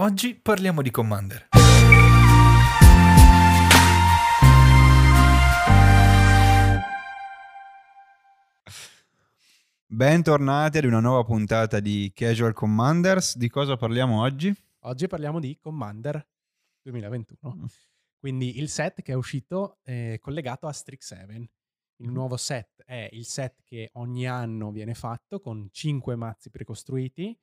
Oggi parliamo di Commander. Bentornati ad una nuova puntata di Casual Commanders. Di cosa parliamo oggi? Oggi parliamo di Commander 2021. Mm. Quindi il set che è uscito è collegato a Strixhaven. Il mm. nuovo set è il set che ogni anno viene fatto con 5 mazzi precostruiti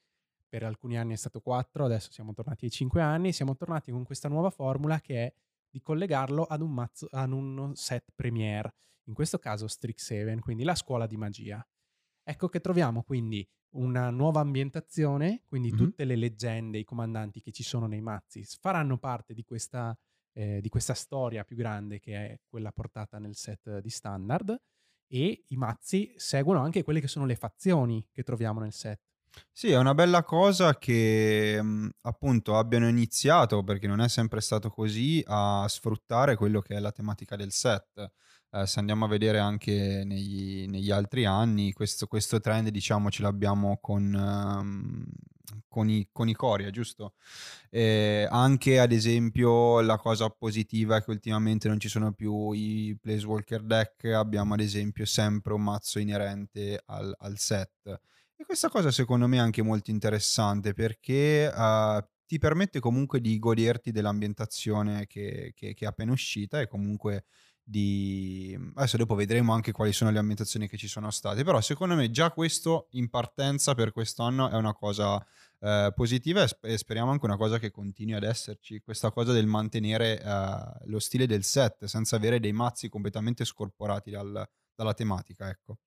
per alcuni anni è stato 4, adesso siamo tornati ai 5 anni, siamo tornati con questa nuova formula che è di collegarlo ad un, mazzo, ad un set Premiere, in questo caso Strixhaven, quindi la scuola di magia. Ecco che troviamo quindi una nuova ambientazione, quindi mm-hmm. tutte le leggende, i comandanti che ci sono nei mazzi faranno parte di questa, eh, di questa storia più grande che è quella portata nel set di standard e i mazzi seguono anche quelle che sono le fazioni che troviamo nel set. Sì, è una bella cosa che mh, appunto abbiano iniziato, perché non è sempre stato così, a sfruttare quello che è la tematica del set. Eh, se andiamo a vedere anche negli, negli altri anni, questo, questo, trend diciamo ce l'abbiamo con, um, con, i, con i Coria, giusto? E anche ad esempio la cosa positiva è che ultimamente non ci sono più i Placewalker deck, abbiamo ad esempio sempre un mazzo inerente al, al set e questa cosa secondo me è anche molto interessante perché uh, ti permette comunque di goderti dell'ambientazione che, che, che, è appena uscita e comunque di... Adesso dopo vedremo anche quali sono le ambientazioni che ci sono state, però secondo me già questo in partenza per quest'anno è una cosa uh, positiva e, sp- e, speriamo anche una cosa che continui ad esserci, questa cosa del mantenere uh, lo stile del set senza avere dei mazzi completamente scorporati dal, dalla tematica, ecco.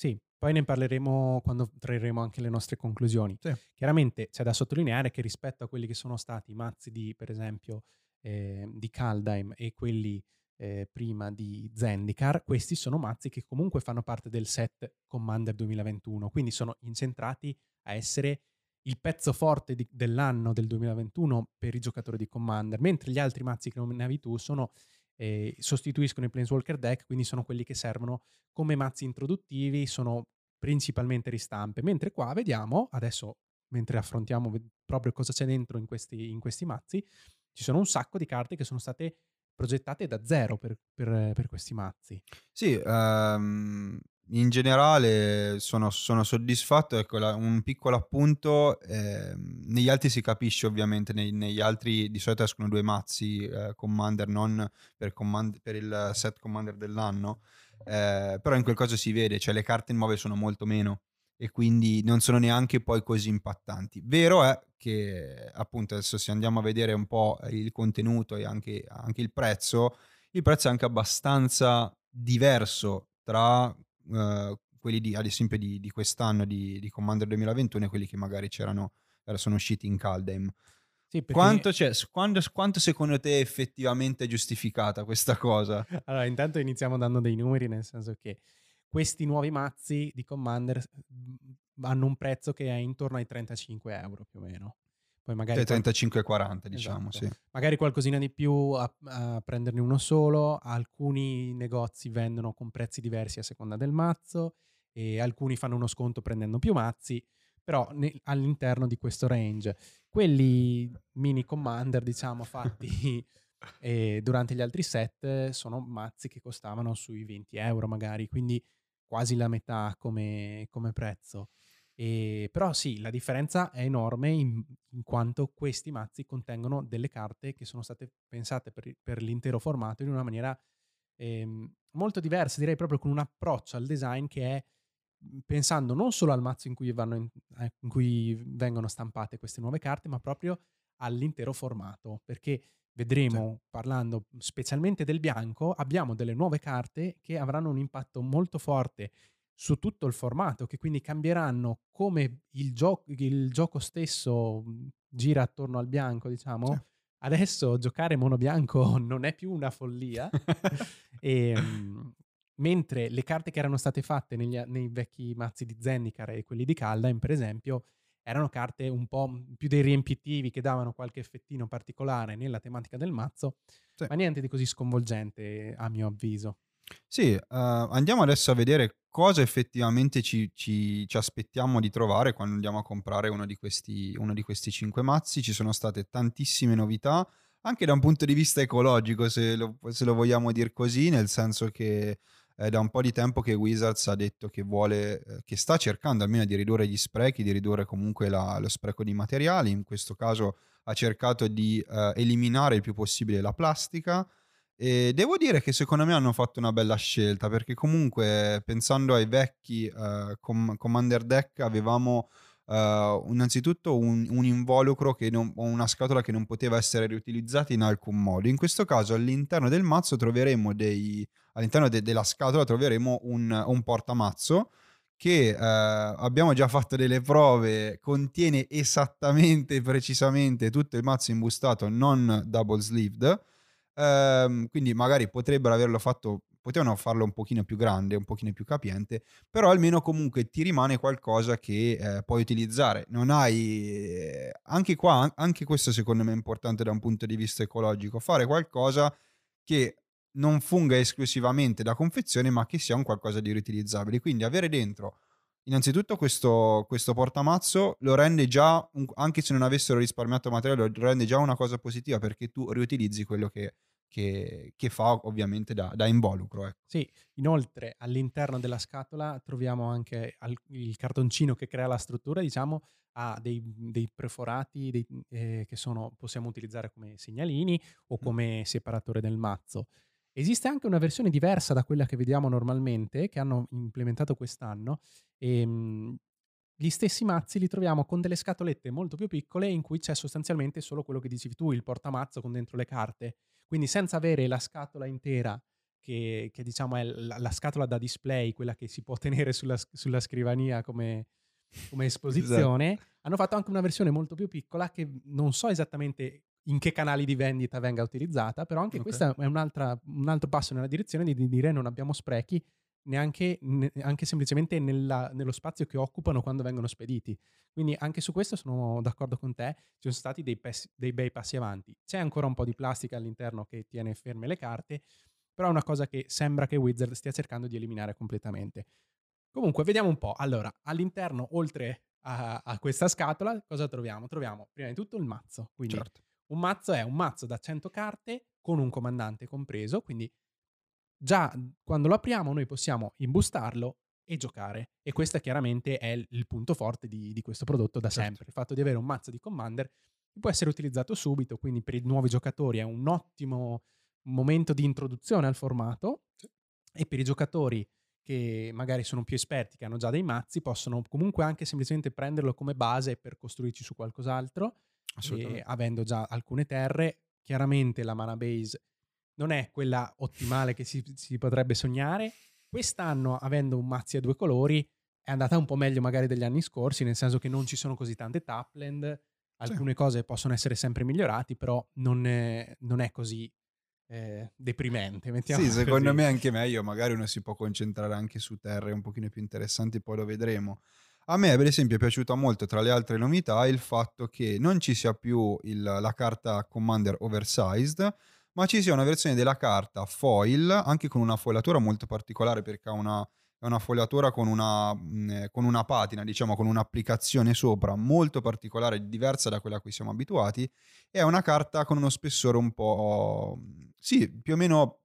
Sì, poi ne parleremo quando trarremo anche le nostre conclusioni. Sì. Chiaramente c'è da sottolineare che rispetto a quelli che sono stati i mazzi di, per esempio, eh, di Kaldheim e quelli eh, prima di Zendikar, questi sono mazzi che comunque fanno parte del set Commander 2021, quindi sono incentrati a essere il pezzo forte di, dell'anno del 2021 per i giocatori di Commander, mentre gli altri mazzi che nominavi tu sono eh, sostituiscono i Planeswalker deck, quindi sono quelli che servono come mazzi introduttivi, sono principalmente ristampe, mentre qua vediamo, adesso mentre affrontiamo proprio cosa c'è dentro in questi, in questi mazzi, ci sono un sacco di carte che sono state progettate da zero per, per, per questi mazzi. Sì, um, in generale sono, sono soddisfatto. Ecco, la, un piccolo appunto, eh, negli altri si capisce ovviamente, nei, negli altri di solito escono due mazzi eh, Commander, non per, command- per, il set Commander dell'anno, eh, però in quel caso si vede, cioè le carte nuove sono molto meno e quindi non sono neanche poi così impattanti. Vero è che appunto adesso se andiamo a vedere un po' il contenuto e anche, anche il prezzo, il prezzo è anche abbastanza diverso tra uh, quelli di, ad esempio di, di quest'anno di, di, Commander 2021 e quelli che magari c'erano, sono usciti in Caldheim. Sì, perché... quanto, quando, quanto, secondo te è effettivamente giustificata questa cosa? Allora, intanto iniziamo dando dei numeri, nel senso che questi nuovi mazzi di Commander hanno un prezzo che è intorno ai 35 euro più o meno. Poi magari 35-40 diciamo, esatto. sì. Magari qualcosina di più a, a, prenderne uno solo, alcuni negozi vendono con prezzi diversi a seconda del mazzo e alcuni fanno uno sconto prendendo più mazzi, però ne, all'interno di questo range. Quelli mini commander, diciamo, fatti eh, durante gli altri set sono mazzi che costavano sui 20 euro magari, quindi quasi la metà come, come prezzo. E, però sì, la differenza è enorme in, in, quanto questi mazzi contengono delle carte che sono state pensate per, per l'intero formato in una maniera ehm, molto diversa, direi proprio con un approccio al design che è mhmm, pensando non solo al mazzo in cui, in, eh, in cui vengono stampate queste nuove carte, ma proprio all'intero formato, perché vedremo, sì. parlando specialmente del bianco, abbiamo delle nuove carte che avranno un impatto molto forte su tutto il formato, che quindi cambieranno come il, gio- il gioco stesso mhmm, gira attorno al bianco, diciamo. Sì. Adesso giocare mono bianco non è più una follia. e, um, mentre le carte che erano state fatte negli, nei vecchi mazzi di Zendikar e quelli di Kaldheim, per esempio, erano carte un po' più dei riempitivi che davano qualche effettino particolare nella tematica del mazzo, sì. ma niente di così sconvolgente a mio avviso. Sì, uh, andiamo adesso a vedere cosa effettivamente ci, ci, ci, aspettiamo di trovare quando andiamo a comprare uno di, questi, uno di questi cinque mazzi. Ci sono state tantissime novità, anche da un punto di vista ecologico, se lo, se lo vogliamo dire così, nel senso che è da un po' di tempo che Wizards ha detto che vuole, eh, che sta cercando almeno di ridurre gli sprechi, di ridurre comunque la, lo spreco di materiali. In questo caso ha cercato di uh, eliminare il più possibile la plastica e devo dire che secondo me hanno fatto una bella scelta perché comunque pensando ai vecchi uh, com- Commander Deck avevamo uh, innanzitutto un, un involucro o una scatola che non poteva essere riutilizzata in alcun modo. In questo caso all'interno del mazzo troveremo dei... all'interno de- della scatola troveremo un, un portamazzo che eh, abbiamo già fatto delle prove, contiene esattamente, precisamente tutto il mazzo imbustato, non double sleeved, Ehm, quindi magari potrebbero averlo fatto, potevano farlo un pochino più grande, un pochino più capiente, però almeno comunque ti rimane qualcosa che eh, puoi utilizzare. Non hai, eh, anche qua, anche questo secondo me è importante da un punto di vista ecologico, fare qualcosa che non funga esclusivamente da confezione, ma che sia un qualcosa di riutilizzabile. Quindi avere dentro innanzitutto questo, questo portamazzo lo rende già, un, anche se non avessero risparmiato materiale, lo rende già una cosa positiva perché tu riutilizzi quello che, che, che fa ovviamente da, da involucro. Ecco. Sì, inoltre all'interno della scatola troviamo anche al, il cartoncino che crea la struttura, diciamo, ha dei, dei perforati dei, eh, che sono, possiamo utilizzare come segnalini o come separatore del mazzo. Esiste anche una versione diversa da quella che vediamo normalmente, che hanno implementato quest'anno. E, ehm, gli stessi mazzi li troviamo con delle scatolette molto più piccole in cui c'è sostanzialmente solo quello che dicevi tu, il portamazzo con dentro le carte. Quindi senza avere la scatola intera, che, che diciamo è la, la, scatola da display, quella che si può tenere sulla, sulla scrivania come, come esposizione, esatto. hanno fatto anche una versione molto più piccola che non so esattamente in che canali di vendita venga utilizzata, però anche okay. questo è un altro passo nella direzione di, di dire non abbiamo sprechi neanche, neanche semplicemente nella, nello spazio che occupano quando vengono spediti. Quindi anche su questo sono d'accordo con te, ci sono stati dei, pes- dei bei passi avanti. C'è ancora un po' di plastica all'interno che tiene ferme le carte, però è una cosa che sembra che Wizard stia cercando di eliminare completamente. Comunque, vediamo un po'. Allora, all'interno, oltre a, a questa scatola, cosa troviamo? Troviamo prima di tutto il mazzo. Quindi certo. Un mazzo è un mazzo da 100 carte con un comandante compreso, quindi già quando lo apriamo noi possiamo imbustarlo e giocare. E questo chiaramente è il punto forte di, di questo prodotto da certo. sempre. Il fatto di avere un mazzo di Commander che può essere utilizzato subito, quindi per i nuovi giocatori è un ottimo momento di introduzione al formato sì. e per i giocatori che magari sono più esperti, che hanno già dei mazzi, possono comunque anche semplicemente prenderlo come base per costruirci su qualcos'altro e avendo già alcune terre, chiaramente la mana base non è quella ottimale che si, si potrebbe sognare. Quest'anno, avendo un mazzi a due colori, è andata un po' meglio magari degli anni scorsi, nel senso che non ci sono così tante tapland, alcune sì. cose possono essere sempre migliorate, però non è, non è così eh, deprimente. Sì, secondo me è anche meglio, magari uno si può concentrare anche su terre un pochino più interessanti, poi lo vedremo. A me, per esempio, è piaciuta molto tra le altre novità il fatto che non ci sia più il, la carta Commander oversized, ma ci sia una versione della carta foil, anche con una foilatura molto particolare perché ha una, è una fogliatura con una, mh, eh, con una patina, diciamo con un'applicazione sopra molto particolare, diversa da quella a cui siamo abituati, è una carta con uno spessore un po'... sì, più o meno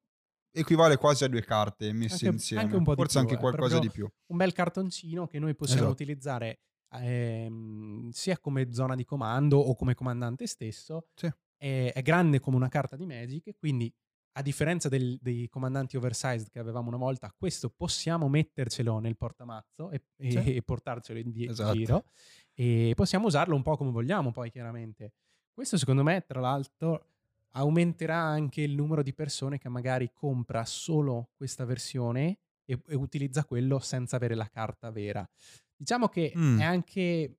equivale quasi a due carte messe anche, insieme. Anche un po' Forse più, anche qualcosa di più. Un bel cartoncino che noi possiamo esatto. utilizzare ehm, sia come zona di comando o come comandante stesso. Sì. È, è, grande come una carta di Magic, quindi a differenza del, dei comandanti oversized che avevamo una volta, questo possiamo mettercelo nel portamazzo e, sì. e, e portarcelo in di- esatto. giro e possiamo usarlo un po' come vogliamo poi chiaramente. Questo secondo me, tra l'altro, aumenterà anche il numero di persone che magari compra solo questa versione e, e utilizza quello senza avere la carta vera. Diciamo che mm. è anche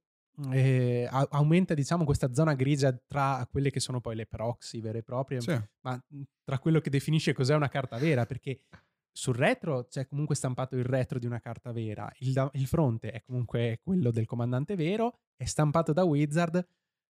eh, aumenta diciamo questa zona grigia tra quelle che sono poi le proxy vere e proprie, sì. ma mhmm, tra quello che definisce cos'è una carta vera, perché sul retro c'è comunque stampato il retro di una carta vera, il, da- il fronte è comunque quello del comandante vero, è stampato da Wizard,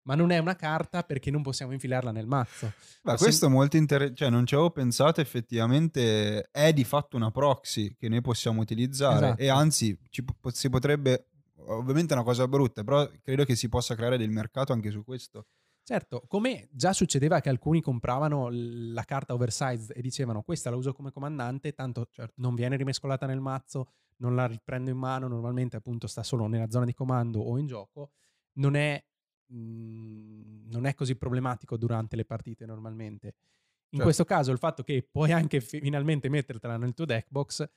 ma non è una carta perché non possiamo infilarla nel mazzo. Beh, se- questo è molto interessante, cioè non ci avevo pensato, effettivamente è di fatto una proxy che noi possiamo utilizzare Esatto. e anzi po- si potrebbe, ovviamente è una cosa brutta, però credo che si possa creare del mercato anche su questo. Certo, come già succedeva che alcuni compravano la carta oversized e dicevano questa la uso come comandante, tanto certo, non viene rimescolata nel mazzo, non la riprendo in mano, normalmente appunto sta solo nella zona di comando o in gioco, non è, mm, non è così problematico durante le partite normalmente. In Certo. questo caso il fatto che puoi anche fi- finalmente mettertela nel tuo deck box,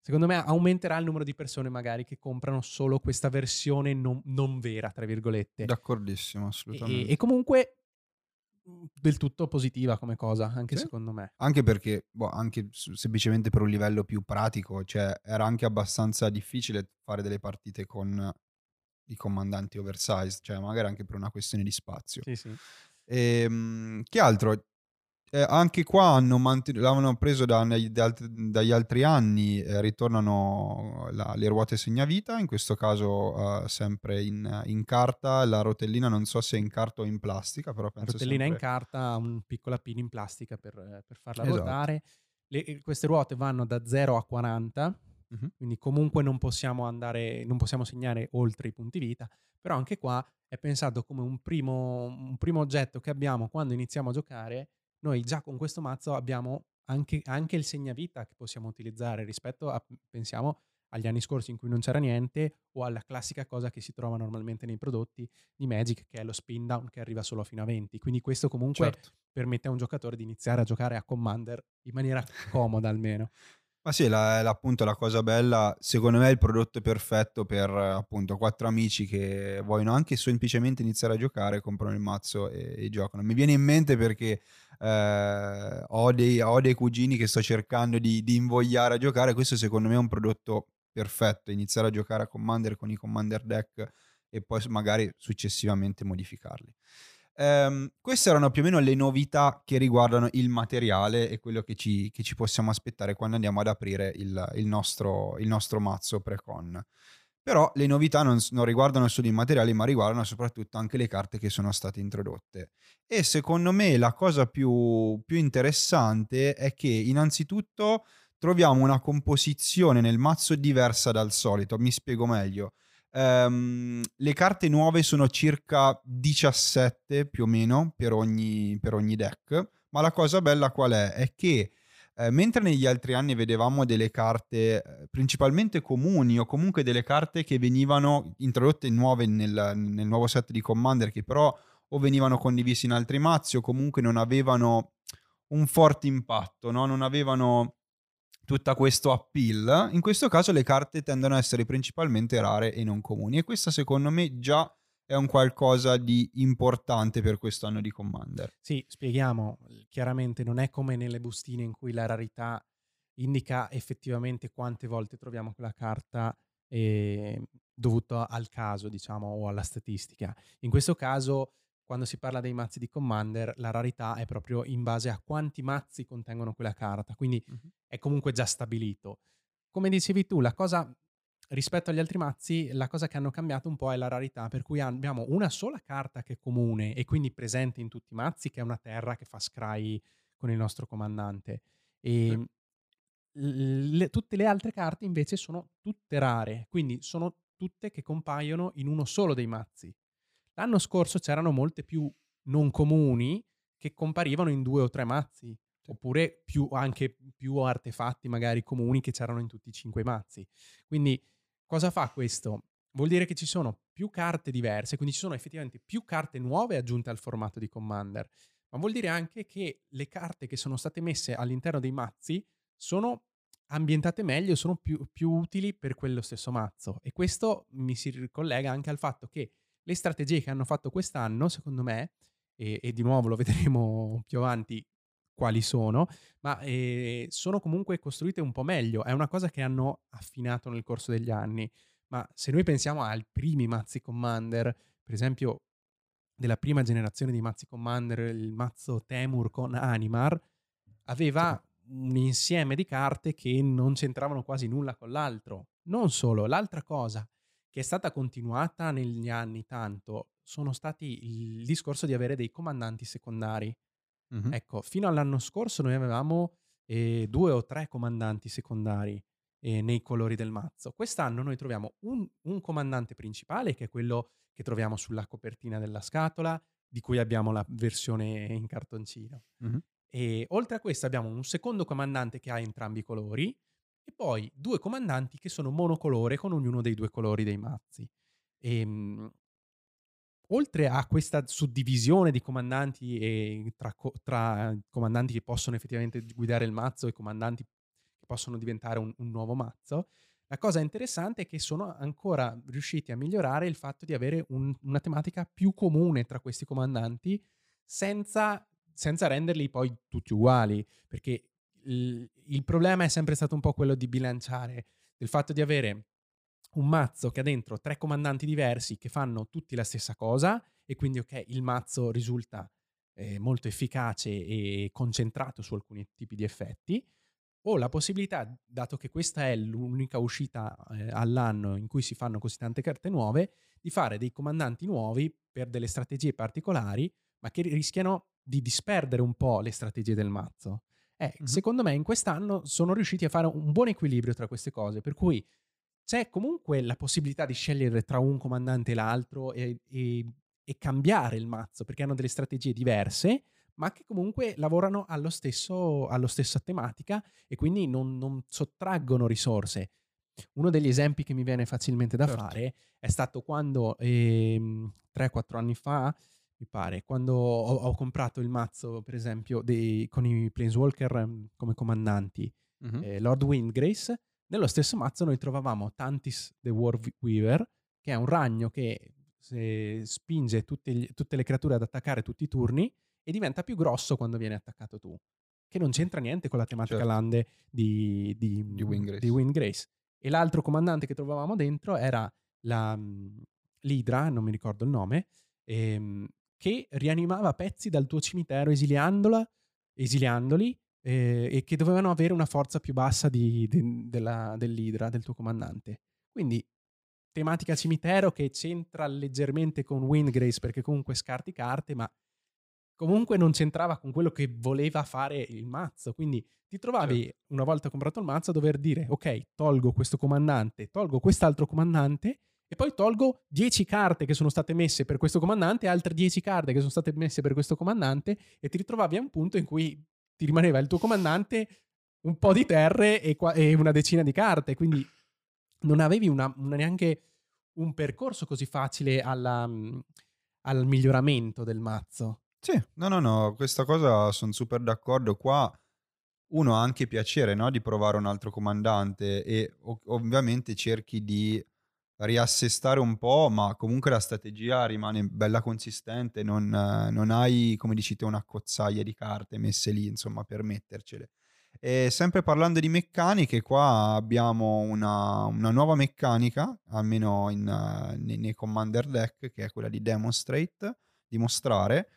secondo me aumenterà il numero di persone magari che comprano solo questa versione non, non vera, tra virgolette. D'accordissimo, assolutamente. E, e comunque mh, del tutto positiva come cosa, anche Sì. secondo me. Anche perché, boh, anche semplicemente per un livello più pratico, cioè era anche abbastanza difficile fare delle partite con i comandanti oversized, cioè magari anche per una questione di spazio. Sì, sì. Ehm, che altro? Eh, anche qua hanno manten- l'hanno preso da- dagli, da dagli altri anni, eh, ritornano la- le ruote segnavita, in questo caso eh, sempre in, in carta, la rotellina non so se è in carta o in plastica, però La penso rotellina in sempre... carta ha un piccola pin in plastica per, per farla Esatto. ruotare. Le- eh, queste ruote vanno da 0 a 40, Mhm. quindi comunque non possiamo andare, non possiamo segnare oltre i punti vita, però anche qua è pensato come un primo, un primo oggetto che abbiamo quando iniziamo a giocare. Noi già con questo mazzo abbiamo anche, anche il segnavita che possiamo utilizzare rispetto a, pensiamo, agli anni scorsi in cui non c'era niente o alla classica cosa che si trova normalmente nei prodotti di Magic che è lo spin down che arriva solo fino a 20. Quindi questo comunque Certo. permette a un giocatore di iniziare a giocare a Commander in maniera comoda almeno. Ma sì, la, la- appunto la cosa bella, secondo me è il prodotto perfetto per appunto quattro amici che vogliono anche semplicemente iniziare a giocare, comprano il mazzo e, e giocano. Mi viene in mente perché eh, ho, dei, ho dei cugini che sto cercando di, di invogliare a giocare, questo secondo me è un prodotto perfetto, iniziare a giocare a Commander con i Commander deck e poi magari successivamente modificarli. Ehm, queste erano più o meno le novità che riguardano il materiale e quello che ci, che ci possiamo aspettare quando andiamo ad aprire il, il nostro, il nostro mazzo pre-con. Però le novità non, non riguardano solo i materiali, ma riguardano soprattutto anche le carte che sono state introdotte. E secondo me la cosa più, più interessante è che innanzitutto troviamo una composizione nel mazzo diversa dal solito. Mi spiego meglio. Ehm, le carte nuove sono circa 17 più o meno per ogni, per ogni deck, ma la cosa bella qual è? È che eh, mentre negli altri anni vedevamo delle carte eh, principalmente comuni o comunque delle carte che venivano introdotte nuove nel, nel nuovo set di Commander che però o venivano condivisi in altri mazzi o comunque non avevano un forte impatto, no? non avevano tutta questo appeal, in questo caso le carte tendono a essere principalmente rare e non comuni e questo secondo me già è un qualcosa di importante per quest'anno di Commander. Sì, spieghiamo, chiaramente non è come nelle bustine in cui la rarità indica effettivamente quante volte troviamo quella carta eh, dovuto al caso, diciamo, o alla statistica. In questo caso, quando si parla dei mazzi di Commander, la rarità è proprio in base a quanti mazzi contengono quella carta, quindi è comunque già stabilito. Come dicevi tu, la cosa rispetto agli altri mazzi, la cosa che hanno cambiato un po' è la rarità, per cui abbiamo una sola carta che è comune e quindi presente in tutti i mazzi, che è una terra che fa scry con il nostro comandante. E le- tutte le altre carte invece sono tutte rare, quindi sono tutte che compaiono in uno solo dei mazzi. L'anno scorso c'erano molte più non comuni che comparivano in due o tre mazzi, oppure più, anche più artefatti magari comuni che c'erano in tutti i cinque mazzi. Quindi cosa fa questo? Vuol dire che ci sono più carte diverse, quindi ci sono effettivamente più carte nuove aggiunte al formato di Commander, ma vuol dire anche che le carte che sono state messe all'interno dei mazzi sono ambientate meglio, sono più, più utili per quello stesso mazzo. E questo mi si ricollega anche al fatto che le strategie che hanno fatto quest'anno, secondo me, e, e di nuovo lo vedremo più avanti quali sono, ma eh, sono comunque costruite un po' meglio. È una cosa che hanno affinato nel corso degli anni. Ma se noi pensiamo ai primi mazzi Commander, per esempio della prima generazione di mazzi Commander, il mazzo Temur con Animar, aveva un insieme di carte che non c'entravano quasi nulla con l'altro. Non solo, l'altra cosa che è stata continuata negli anni tanto sono stati il discorso di avere dei comandanti secondari. Mhm. Ecco, fino all'anno scorso noi avevamo eh, due o tre comandanti secondari eh, nei colori del mazzo. Quest'anno noi troviamo un, un comandante principale, che è quello che troviamo sulla copertina della scatola, di cui abbiamo la versione in cartoncino. Mhm. E oltre a questo abbiamo un secondo comandante che ha entrambi i colori e poi due comandanti che sono monocolore con ognuno dei due colori dei mazzi. Ehm, oltre a questa suddivisione di comandanti e tra, tra comandanti che possono effettivamente guidare il mazzo e comandanti che possono diventare un, un nuovo mazzo, la cosa interessante è che sono ancora riusciti a migliorare il fatto di avere un- una tematica più comune tra questi comandanti senza, senza renderli poi tutti uguali, perché il, il problema è sempre stato un po' quello di bilanciare del fatto di avere un mazzo che ha dentro tre comandanti diversi che fanno tutti la stessa cosa e quindi ok, il mazzo risulta eh, molto efficace e concentrato su alcuni tipi di effetti, o la possibilità, dato che questa è l'unica uscita eh, all'anno in cui si fanno così tante carte nuove, di fare dei comandanti nuovi per delle strategie particolari, ma che rischiano di disperdere un po' le strategie del mazzo. Eh, Mhm. Secondo me in quest'anno sono riusciti a fare un buon equilibrio tra queste cose, per cui c'è comunque la possibilità di scegliere tra un comandante e l'altro e, e- e cambiare il mazzo, perché hanno delle strategie diverse, ma che comunque lavorano allo stesso, allo stessa tematica e quindi non, non sottraggono risorse. Uno degli esempi che mi viene facilmente da Certo. fare è stato quando ehm, 3-4 anni fa, mi pare, quando ho, ho comprato il mazzo, per esempio, dei- con i Planeswalker ehm, come comandanti, Mhm. eh, Lord Windgrace, nello stesso mazzo noi trovavamo Tantis the War Weaver, che è un ragno che spinge tutte, gli- tutte le creature ad attaccare tutti i turni e diventa più grosso quando viene attaccato tu. Che non c'entra niente con la tematica Certo. lande di, di, Di Windgrace. di Windgrace. E l'altro comandante che trovavamo dentro era la mm, l'Idra, non mi ricordo il nome, ehm, che rianimava pezzi dal tuo cimitero esiliandola, esiliandoli eh, e che dovevano avere una forza più bassa di- de- della- dell'Idra, del tuo comandante. Quindi tematica cimitero che c'entra leggermente con Windgrace perché comunque scarti carte, ma comunque non c'entrava con quello che voleva fare il mazzo. Quindi ti trovavi, Certo. una volta comprato il mazzo, a dover dire, ok, tolgo questo comandante, tolgo quest'altro comandante e poi tolgo 10 carte che sono state messe per questo comandante, altre 10 carte che sono state messe per questo comandante e ti ritrovavi a un punto in cui ti rimaneva il tuo comandante un po' di terre e, qua- e una decina di carte, quindi non avevi una- una- neanche un percorso così facile alla, mm, al miglioramento del mazzo. Sì, no, no, no, questa cosa sono super d'accordo. Qua uno ha anche piacere, no, di provare un altro comandante e ov- ovviamente cerchi di riassestare un po', ma comunque la strategia rimane bella consistente, non, non hai, come dici te, una cozzaia di carte messe lì, insomma, per mettercele. E sempre parlando di meccaniche, qua abbiamo una, una nuova meccanica, almeno in, nei, nei Commander deck, che è quella di Demonstrate, dimostrare,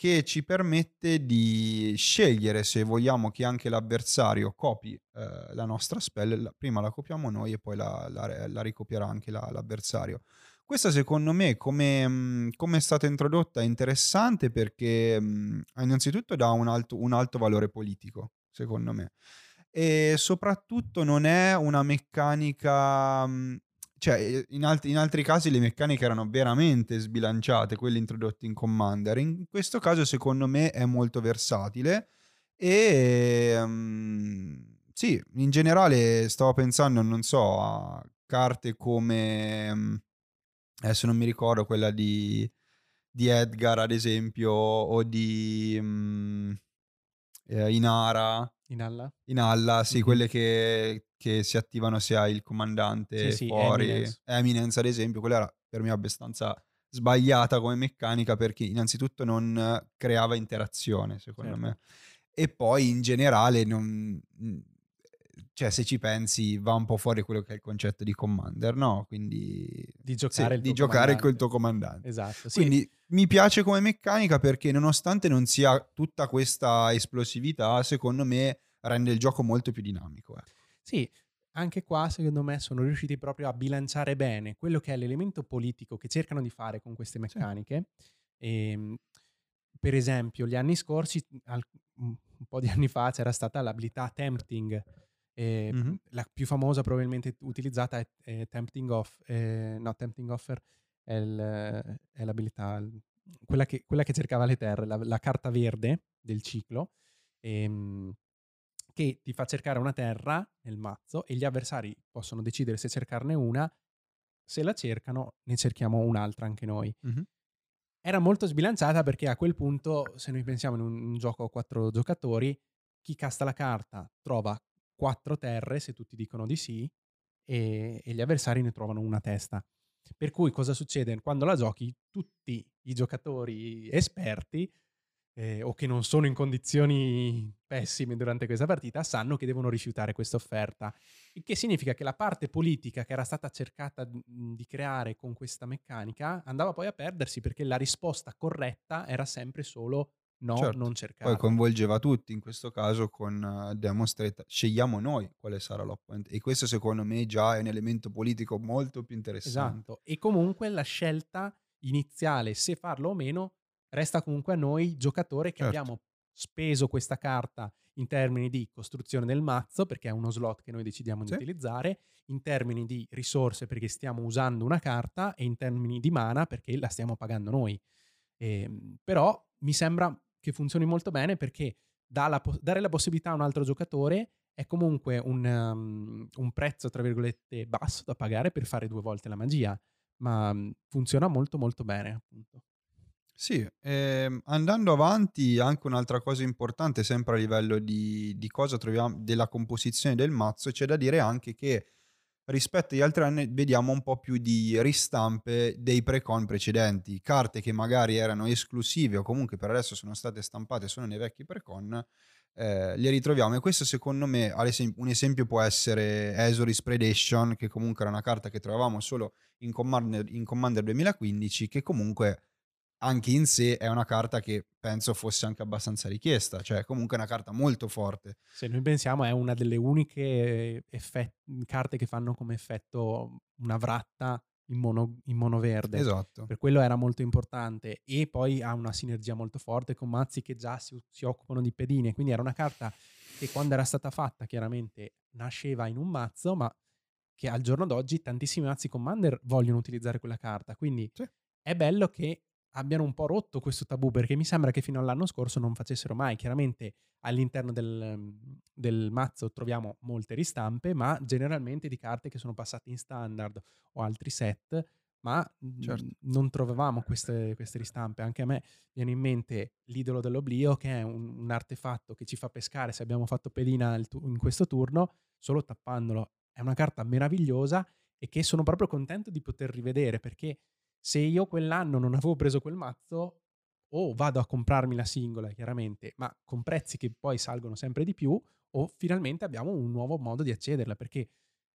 che ci permette di scegliere se vogliamo che anche l'avversario copi eh, la nostra spell, prima la copiamo noi e poi la, la- la ricopierà anche la- l'avversario. Questa secondo me come, mh, come è stata introdotta è interessante perché mh, innanzitutto dà un alto, un alto valore politico, secondo me. E soprattutto non è una meccanica... mh, Cioè, eh, in, alt- in altri casi le meccaniche erano veramente sbilanciate, quelle introdotte in Commander. In questo caso, secondo me, è molto versatile. E mm, sì, in generale stavo pensando, non so, a carte come mm, adesso non mi ricordo quella di, di Edgar, ad esempio, o di mm, eh, Inara. In alla? In alla, sì, Mhm. quelle che, che si attivano se hai il comandante Sì, sì, fuori. Eminence. Eminence, ad esempio, quella era per me abbastanza sbagliata come meccanica perché innanzitutto non eh, creava interazione, secondo Certo. me. E poi in generale non... Cioè, se ci pensi, va un po' fuori quello che è il concetto di commander, no? Quindi... Di sì, giocare il di giocare comandante. col tuo comandante. Esatto. Sì. Quindi mi piace come meccanica perché nonostante non sia tutta questa esplosività, secondo me rende il gioco molto più dinamico. ecco. Sì, anche qua, secondo me, sono riusciti proprio a bilanciare bene quello che è l'elemento politico che cercano di fare con queste meccaniche. E, ehm, per esempio, gli anni scorsi, un po' di anni fa, c'era stata l'abilità tempting. Eh, mm-hmm. La più famosa, probabilmente utilizzata, è, è tempting off. Eh, no, tempting offer è, il, è l'abilità, quella che, quella che, cercava le terre, la, la carta verde del ciclo. Ehm, che ti fa cercare una terra nel mazzo e gli avversari possono decidere se cercarne una, se la cercano ne cerchiamo un'altra anche noi. Mm-hmm. Era molto sbilanciata perché a quel punto, se noi pensiamo in un, gioco a quattro giocatori, chi casta la carta trova quattro terre se tutti dicono di sì e, e gli avversari ne trovano una testa. Per cui cosa succede? Quando la giochi, tutti i giocatori esperti eh, o che non sono in condizioni pessime durante questa partita sanno che devono rifiutare questa offerta. Il che significa che la parte politica che era stata cercata di creare con questa meccanica andava poi a perdersi perché la risposta corretta era sempre solo no, certo. non cercare. Poi coinvolgeva tutti, in questo caso con uh, Demonstrate, scegliamo noi quale sarà l'opponent e questo secondo me già è un elemento politico molto più interessante. Esatto, e comunque la scelta iniziale, se farlo o meno, resta comunque a noi giocatore che certo. abbiamo speso questa carta in termini di costruzione del mazzo, perché è uno slot che noi decidiamo di sì. utilizzare, in termini di risorse perché stiamo usando una carta e in termini di mana perché la stiamo pagando noi. Eh, però mi sembra che funzioni molto bene perché la, dare la possibilità a un altro giocatore è comunque un, um, un, prezzo, tra virgolette, basso da pagare per fare due volte la magia, ma um, funziona molto molto bene appunto. Sì, ehm, andando avanti, anche un'altra cosa importante, sempre a livello di, di cosa troviamo, della composizione del mazzo, c'è da dire anche che rispetto agli altri anni vediamo un po' più di ristampe dei pre-con precedenti, carte che magari erano esclusive o comunque per adesso sono state stampate solo nei vecchi pre-con, eh, le ritroviamo. E questo secondo me, un esempio può essere Esoris Predation, che comunque era una carta che trovavamo solo in Commander, in Commander 2015, che comunque anche in sé è una carta che penso fosse anche abbastanza richiesta, cioè comunque è una carta molto forte. Se noi pensiamo è una delle uniche effett- carte che fanno come effetto una vratta in mono, in mono verde. Esatto. Per quello era molto importante e poi ha una sinergia molto forte con mazzi che già si, si occupano di pedine, quindi era una carta che quando era stata fatta chiaramente nasceva in un mazzo, ma che al giorno d'oggi tantissimi mazzi Commander vogliono utilizzare quella carta, quindi sì. è bello che abbiano un po' rotto questo tabù perché mi sembra che fino all'anno scorso non facessero mai. Chiaramente all'interno del, mhmm, del, mazzo troviamo molte ristampe, ma generalmente di carte che sono passate in standard o altri set, ma mhmm, certo. non trovavamo queste, queste, ristampe. Anche a me viene in mente l'idolo dell'oblio, che è un, un artefatto che ci fa pescare se abbiamo fatto pedina in questo turno, solo tappandolo. È una carta meravigliosa e che sono proprio contento di poter rivedere perché se io quell'anno non avevo preso quel mazzo, o vado a comprarmi la singola, chiaramente, ma con prezzi che poi salgono sempre di più, o finalmente abbiamo un nuovo modo di accederla, perché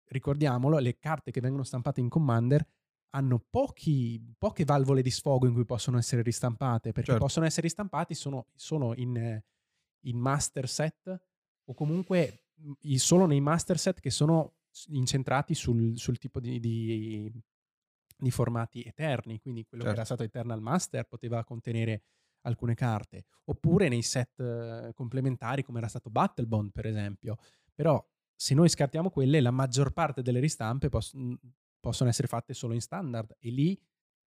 ricordiamolo, le carte che vengono stampate in Commander hanno pochi, poche valvole di sfogo in cui possono essere ristampate, perché certo. possono essere ristampati sono, sono in, in, master set o comunque solo nei master set che sono incentrati sul, sul tipo di, di, di formati eterni, quindi quello certo. che era certo. stato Eternal Master poteva contenere alcune carte, oppure nei set uh, complementari come era stato Battle Bond per esempio, però se noi scartiamo quelle la maggior parte delle ristampe pos- possono essere fatte solo in standard e lì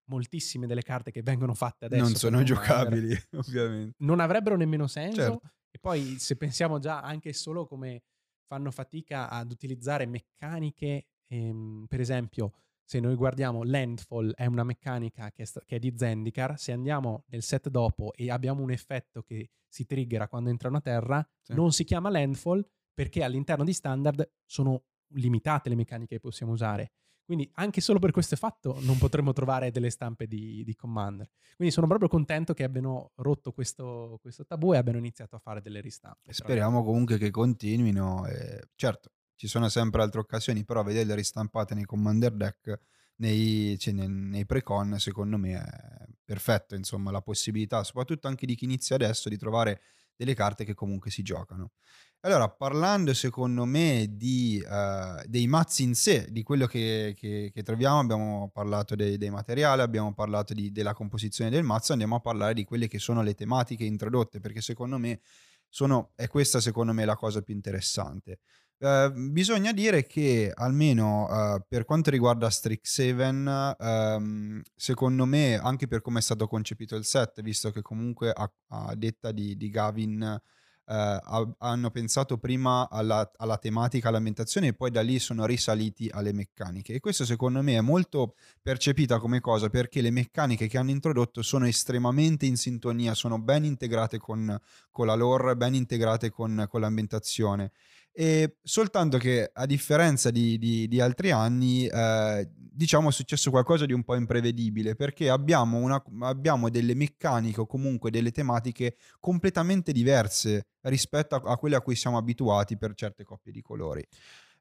moltissime delle carte che vengono fatte adesso non sono giocabili ovviamente non avrebbero nemmeno senso certo. e poi se pensiamo già anche solo come fanno fatica ad utilizzare meccaniche ehm, per esempio se noi guardiamo Landfall è una meccanica che è, sta- che è, di Zendikar, se andiamo nel set dopo e abbiamo un effetto che si triggera quando entra una terra, sì. non si chiama Landfall perché all'interno di standard sono limitate le meccaniche che possiamo usare. Quindi anche solo per questo fatto non potremmo trovare delle stampe di, di Commander. Quindi sono proprio contento che abbiano rotto questo, questo tabù e abbiano iniziato a fare delle ristampe. Speriamo comunque che continuino. E certo, ci sono sempre altre occasioni, però vederle ristampate nei Commander Deck, nei, cioè nei, nei pre-con, secondo me è perfetto, insomma, la possibilità, soprattutto anche di chi inizia adesso, di trovare delle carte che comunque si giocano. Allora, parlando secondo me di, uh, dei mazzi in sé, di quello che, che, che troviamo, abbiamo parlato dei, dei materiali, abbiamo parlato di, della composizione del mazzo, andiamo a parlare di quelle che sono le tematiche introdotte, perché secondo me sono, è questa secondo me la cosa più interessante. Uh, bisogna dire che almeno uh, per quanto riguarda Strixhaven, um, secondo me, anche per come è stato concepito il set, visto che comunque a, a detta di, di Gavin eh, hanno pensato prima alla, alla, tematica, all'ambientazione e poi da lì sono risaliti alle meccaniche. E questo secondo me è molto percepita come cosa perché le meccaniche che hanno introdotto sono estremamente in sintonia, sono ben integrate con, con la lore, ben integrate con, con l'ambientazione. E soltanto che a differenza di, di, di altri anni, eh, diciamo è successo qualcosa di un po' imprevedibile perché abbiamo, una, abbiamo delle meccaniche o comunque delle tematiche completamente diverse rispetto a, a, quelle a cui siamo abituati per certe coppie di colori.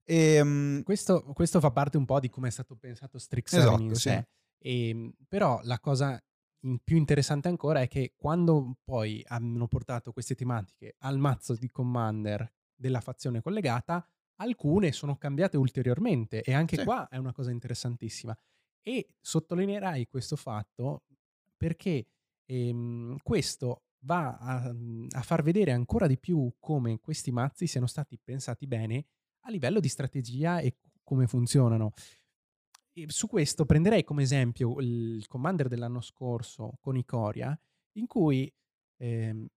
E, um, questo, questo, fa parte un po' di come è stato pensato Strixhaven esatto, in sé. Sì. E, però la cosa in più interessante ancora è che quando poi hanno portato queste tematiche al mazzo di Commander della fazione collegata, alcune sono cambiate ulteriormente e anche sì. qua è una cosa interessantissima. E sottolineerai questo fatto perché ehm, questo va a, a, far vedere ancora di più come questi mazzi siano stati pensati bene a livello di strategia e come funzionano. E su questo prenderei come esempio il Commander dell'anno scorso con Icoria, in cui ehm,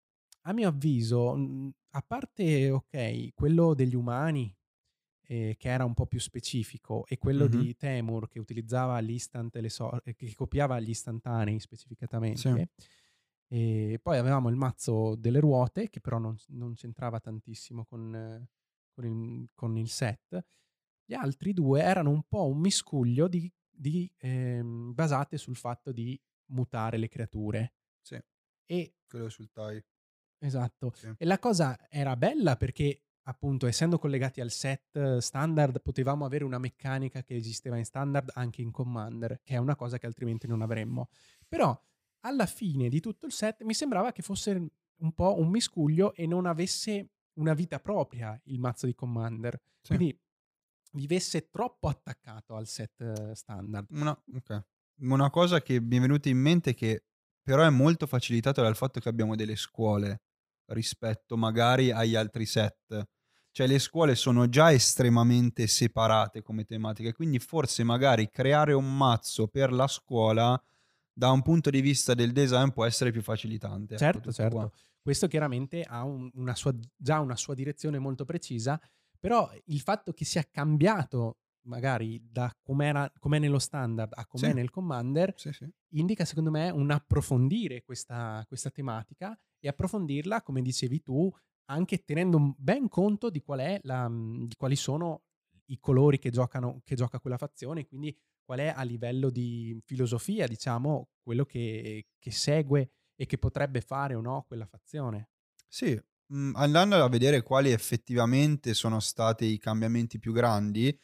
a mio avviso, mhmm, a parte, ok, quello degli umani, eh, che era un po' più specifico, e quello mm-hmm. di Temur che utilizzava l'instant le so- eh, che copiava gli istantanei specificatamente. Sì. E poi avevamo il mazzo delle ruote, che però non, non c'entrava tantissimo con, con, il, con, il, set. Gli altri due erano un po' un miscuglio di, di ehm, basate sul fatto di mutare le creature. Sì. E quello sul TIE. Esatto. Sì. E la cosa era bella perché appunto essendo collegati al set standard potevamo avere una meccanica che esisteva in standard anche in Commander, che è una cosa che altrimenti non avremmo. Però alla fine di tutto il set mi sembrava che fosse un po' un miscuglio e non avesse una vita propria il mazzo di Commander. Sì. Quindi vivesse troppo attaccato al set standard. Una, okay. una cosa che mi è venuta in mente che però è molto facilitata dal fatto che abbiamo delle scuole rispetto magari agli altri set. Cioè le scuole sono già estremamente separate come tematiche, quindi forse magari creare un mazzo per la scuola da un punto di vista del design può essere più facilitante. Ecco, certo, certo. Qua. Questo chiaramente ha un, una sua, già una sua direzione molto precisa, però il fatto che sia cambiato magari da com'era, com'è nello standard a com'è sì. nel commander, sì, sì. indica secondo me un approfondire questa, questa, tematica e approfondirla, come dicevi tu, anche tenendo ben conto di, qual è la, di quali sono i colori che, giocano, che gioca quella fazione, quindi qual è a livello di filosofia, diciamo, quello che, che segue e che potrebbe fare o no quella fazione. Sì, mm, andando a vedere quali effettivamente sono stati i cambiamenti più grandi,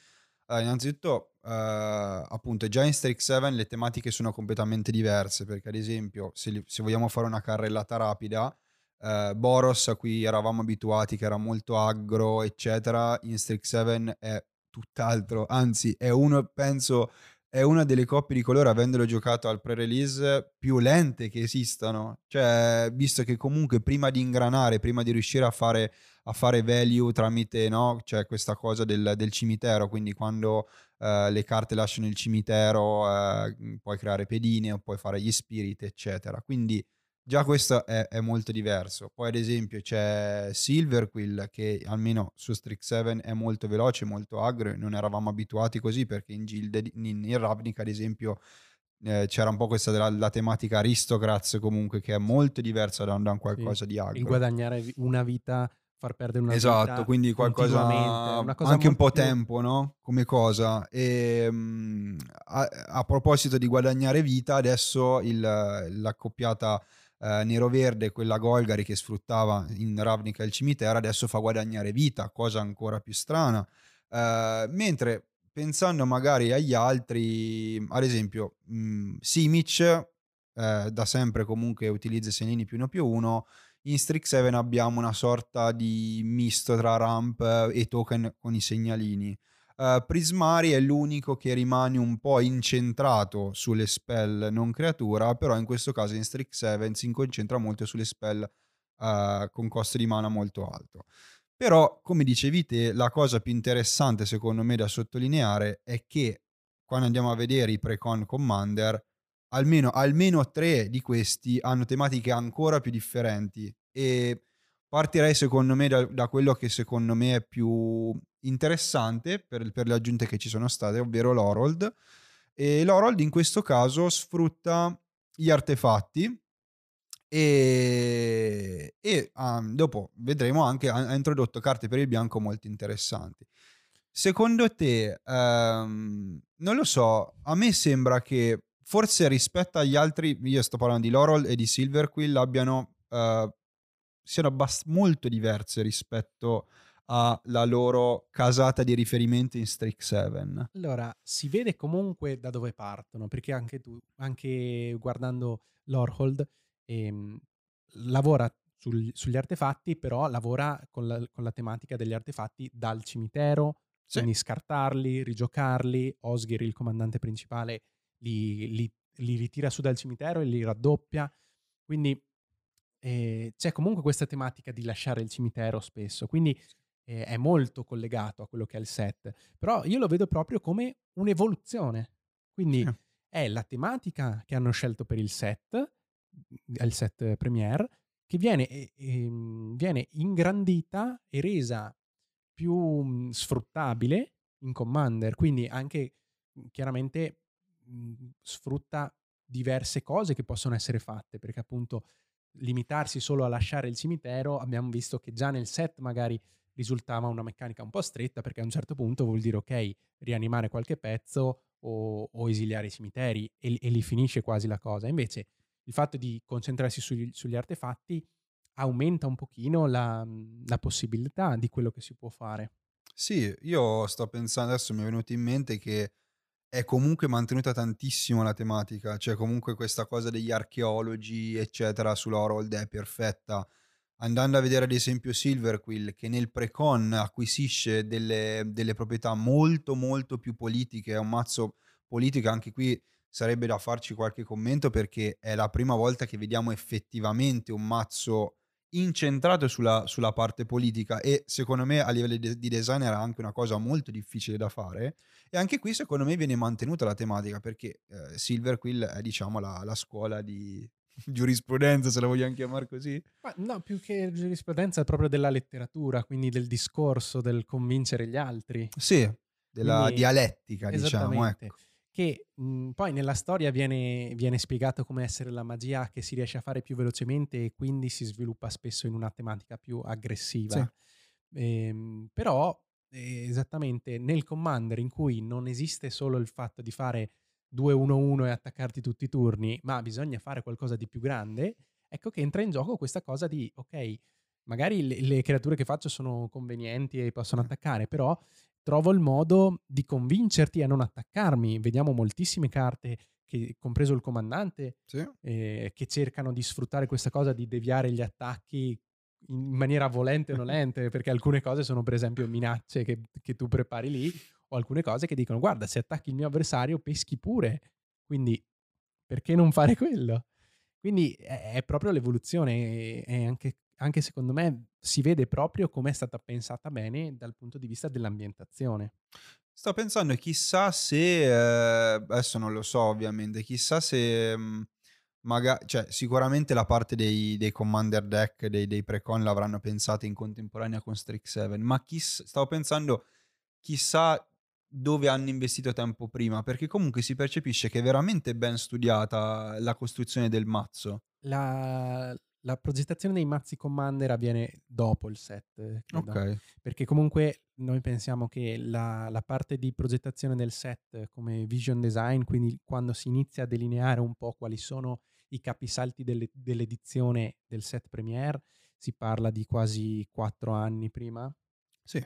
Uh, innanzitutto, uh, appunto, già in Strix 7 le tematiche sono completamente diverse, perché ad esempio, se, se vogliamo fare una carrellata rapida, uh, Boros, a cui eravamo abituati, che era molto aggro, eccetera, in Strix 7 è tutt'altro, anzi è uno, penso, è una delle coppie di colore, avendolo giocato al pre-release, più lente che esistano. Cioè, visto che comunque prima di ingranare, prima di riuscire a fare, a fare value tramite, no? Cioè questa cosa del, del cimitero, quindi quando uh, le carte lasciano il cimitero uh, puoi creare pedine o puoi fare gli spirit, eccetera. Quindi Già questo è, è, molto diverso. Poi, ad esempio, c'è Silverquill che almeno su Strix 7 è molto veloce, molto agro. Non eravamo abituati così perché in Gilde, in, in Ravnica, ad esempio, eh, c'era un po' questa della, la tematica Aristocrats comunque che è molto diversa da, da un qualcosa sì. di agro. Il guadagnare una vita far perdere una esatto, vita quindi qualcosa, anche un po' più... tempo, no? Come cosa. E, um, a, a, proposito di guadagnare vita, adesso il, l'accoppiata eh, nero-verde, quella Golgari che sfruttava in Ravnica il cimitero, adesso fa guadagnare vita, cosa ancora più strana. Eh, mentre pensando magari agli altri, ad esempio mh, mm, Simic, eh, da sempre comunque utilizza segnini più uno più uno, in Strix7 abbiamo una sorta di misto tra ramp e token con i segnalini. Uh, Prismari è l'unico che rimane un po' incentrato sulle spell non creatura, però in questo caso in Strix7 si concentra molto sulle spell uh, con costo di mana molto alto. Però, come dicevi te, la cosa più interessante secondo me da sottolineare è che quando andiamo a vedere i pre-con Commander, almeno, almeno tre di questi hanno tematiche ancora più differenti e partirei secondo me da, da quello che secondo me è più interessante per, per, le aggiunte che ci sono state, ovvero l'Orold. E l'Orold in questo caso sfrutta gli artefatti e, e um, dopo vedremo anche ha, ha, introdotto carte per il bianco molto interessanti. Secondo te, um, non lo so, a me sembra che forse rispetto agli altri, io sto parlando di Laurel e di Silverquill, abbiano, uh, siano abbast- molto diverse rispetto alla loro casata di riferimento in Strix 7. Allora, si vede comunque da dove partono, perché anche tu, anche guardando l'Orhold, ehm, lavora sul, sugli artefatti, però lavora con la, con la, tematica degli artefatti dal cimitero, sì. quindi scartarli, rigiocarli. Osgir, il comandante principale, li, li, li, ritira su dal cimitero e li raddoppia. Quindi eh, c'è comunque questa tematica di lasciare il cimitero spesso, quindi eh, è molto collegato a quello che è il set. Però io lo vedo proprio come un'evoluzione. Quindi sì. è la tematica che hanno scelto per il set al set Premiere, che viene, eh, viene ingrandita e resa più mh, sfruttabile in Commander, quindi anche chiaramente mh, sfrutta diverse cose che possono essere fatte, perché appunto limitarsi solo a lasciare il cimitero, abbiamo visto che già nel set magari risultava una meccanica un po' stretta, perché a un certo punto vuol dire ok, rianimare qualche pezzo o, o esiliare i cimiteri e, e lì finisce quasi la cosa. Invece il fatto di concentrarsi sugli, sugli artefatti aumenta un pochino la, la, possibilità di quello che si può fare. Sì, io sto pensando, adesso mi è venuto in mente che è comunque mantenuta tantissimo la tematica, cioè comunque questa cosa degli archeologi, eccetera, sull'Horold è perfetta. Andando a vedere ad esempio Silverquill che nel precon acquisisce delle, delle proprietà molto molto più politiche, è un mazzo politico anche qui sarebbe da farci qualche commento perché è la prima volta che vediamo effettivamente un mazzo incentrato sulla, sulla parte politica e secondo me a livello di, di design era anche una cosa molto difficile da fare. E anche qui secondo me viene mantenuta la tematica perché eh, Silverquill è diciamo la, la scuola di, giurisprudenza, se la vogliamo chiamare così? Ma no, più che giurisprudenza è proprio della letteratura, quindi del discorso, del convincere gli altri. Sì, della quindi, dialettica, diciamo. Ecco che mh, mhmm, poi nella storia viene, viene, spiegato come essere la magia che si riesce a fare più velocemente e quindi si sviluppa spesso in una tematica più aggressiva. Sì. Ehm, però eh, esattamente nel commander in cui non esiste solo il fatto di fare 2-1-1 e attaccarti tutti i turni, ma bisogna fare qualcosa di più grande, ecco che entra in gioco questa cosa di, ok, magari le, le creature che faccio sono convenienti e possono attaccare, però trovo il modo di convincerti a non attaccarmi. Vediamo moltissime carte, che, compreso il comandante, sì. eh, che cercano di sfruttare questa cosa di deviare gli attacchi in maniera volente o nolente, perché alcune cose sono per esempio minacce che, che, tu prepari lì, alcune cose che dicono guarda se attacchi il mio avversario peschi pure, quindi perché non fare quello? Quindi è, proprio l'evoluzione, è anche anche secondo me si vede proprio come è stata pensata bene dal punto di vista dell'ambientazione. Sto pensando, chissà se, eh, adesso non lo so ovviamente, chissà se, mm, magari, cioè sicuramente la parte dei, dei commander deck, dei, dei precon l'avranno pensata in contemporanea con Strix 7, ma chiss- stavo pensando, chissà dove hanno investito tempo prima, perché comunque si percepisce che è veramente ben studiata la costruzione del mazzo. La, la progettazione dei mazzi Commander avviene dopo il set, credo. Okay. Perché comunque noi pensiamo che la, la, parte di progettazione del set come vision design, quindi quando si inizia a delineare un po' quali sono i capisalti delle, dell'edizione del set Premiere, si parla di quasi quattro anni prima. Sì.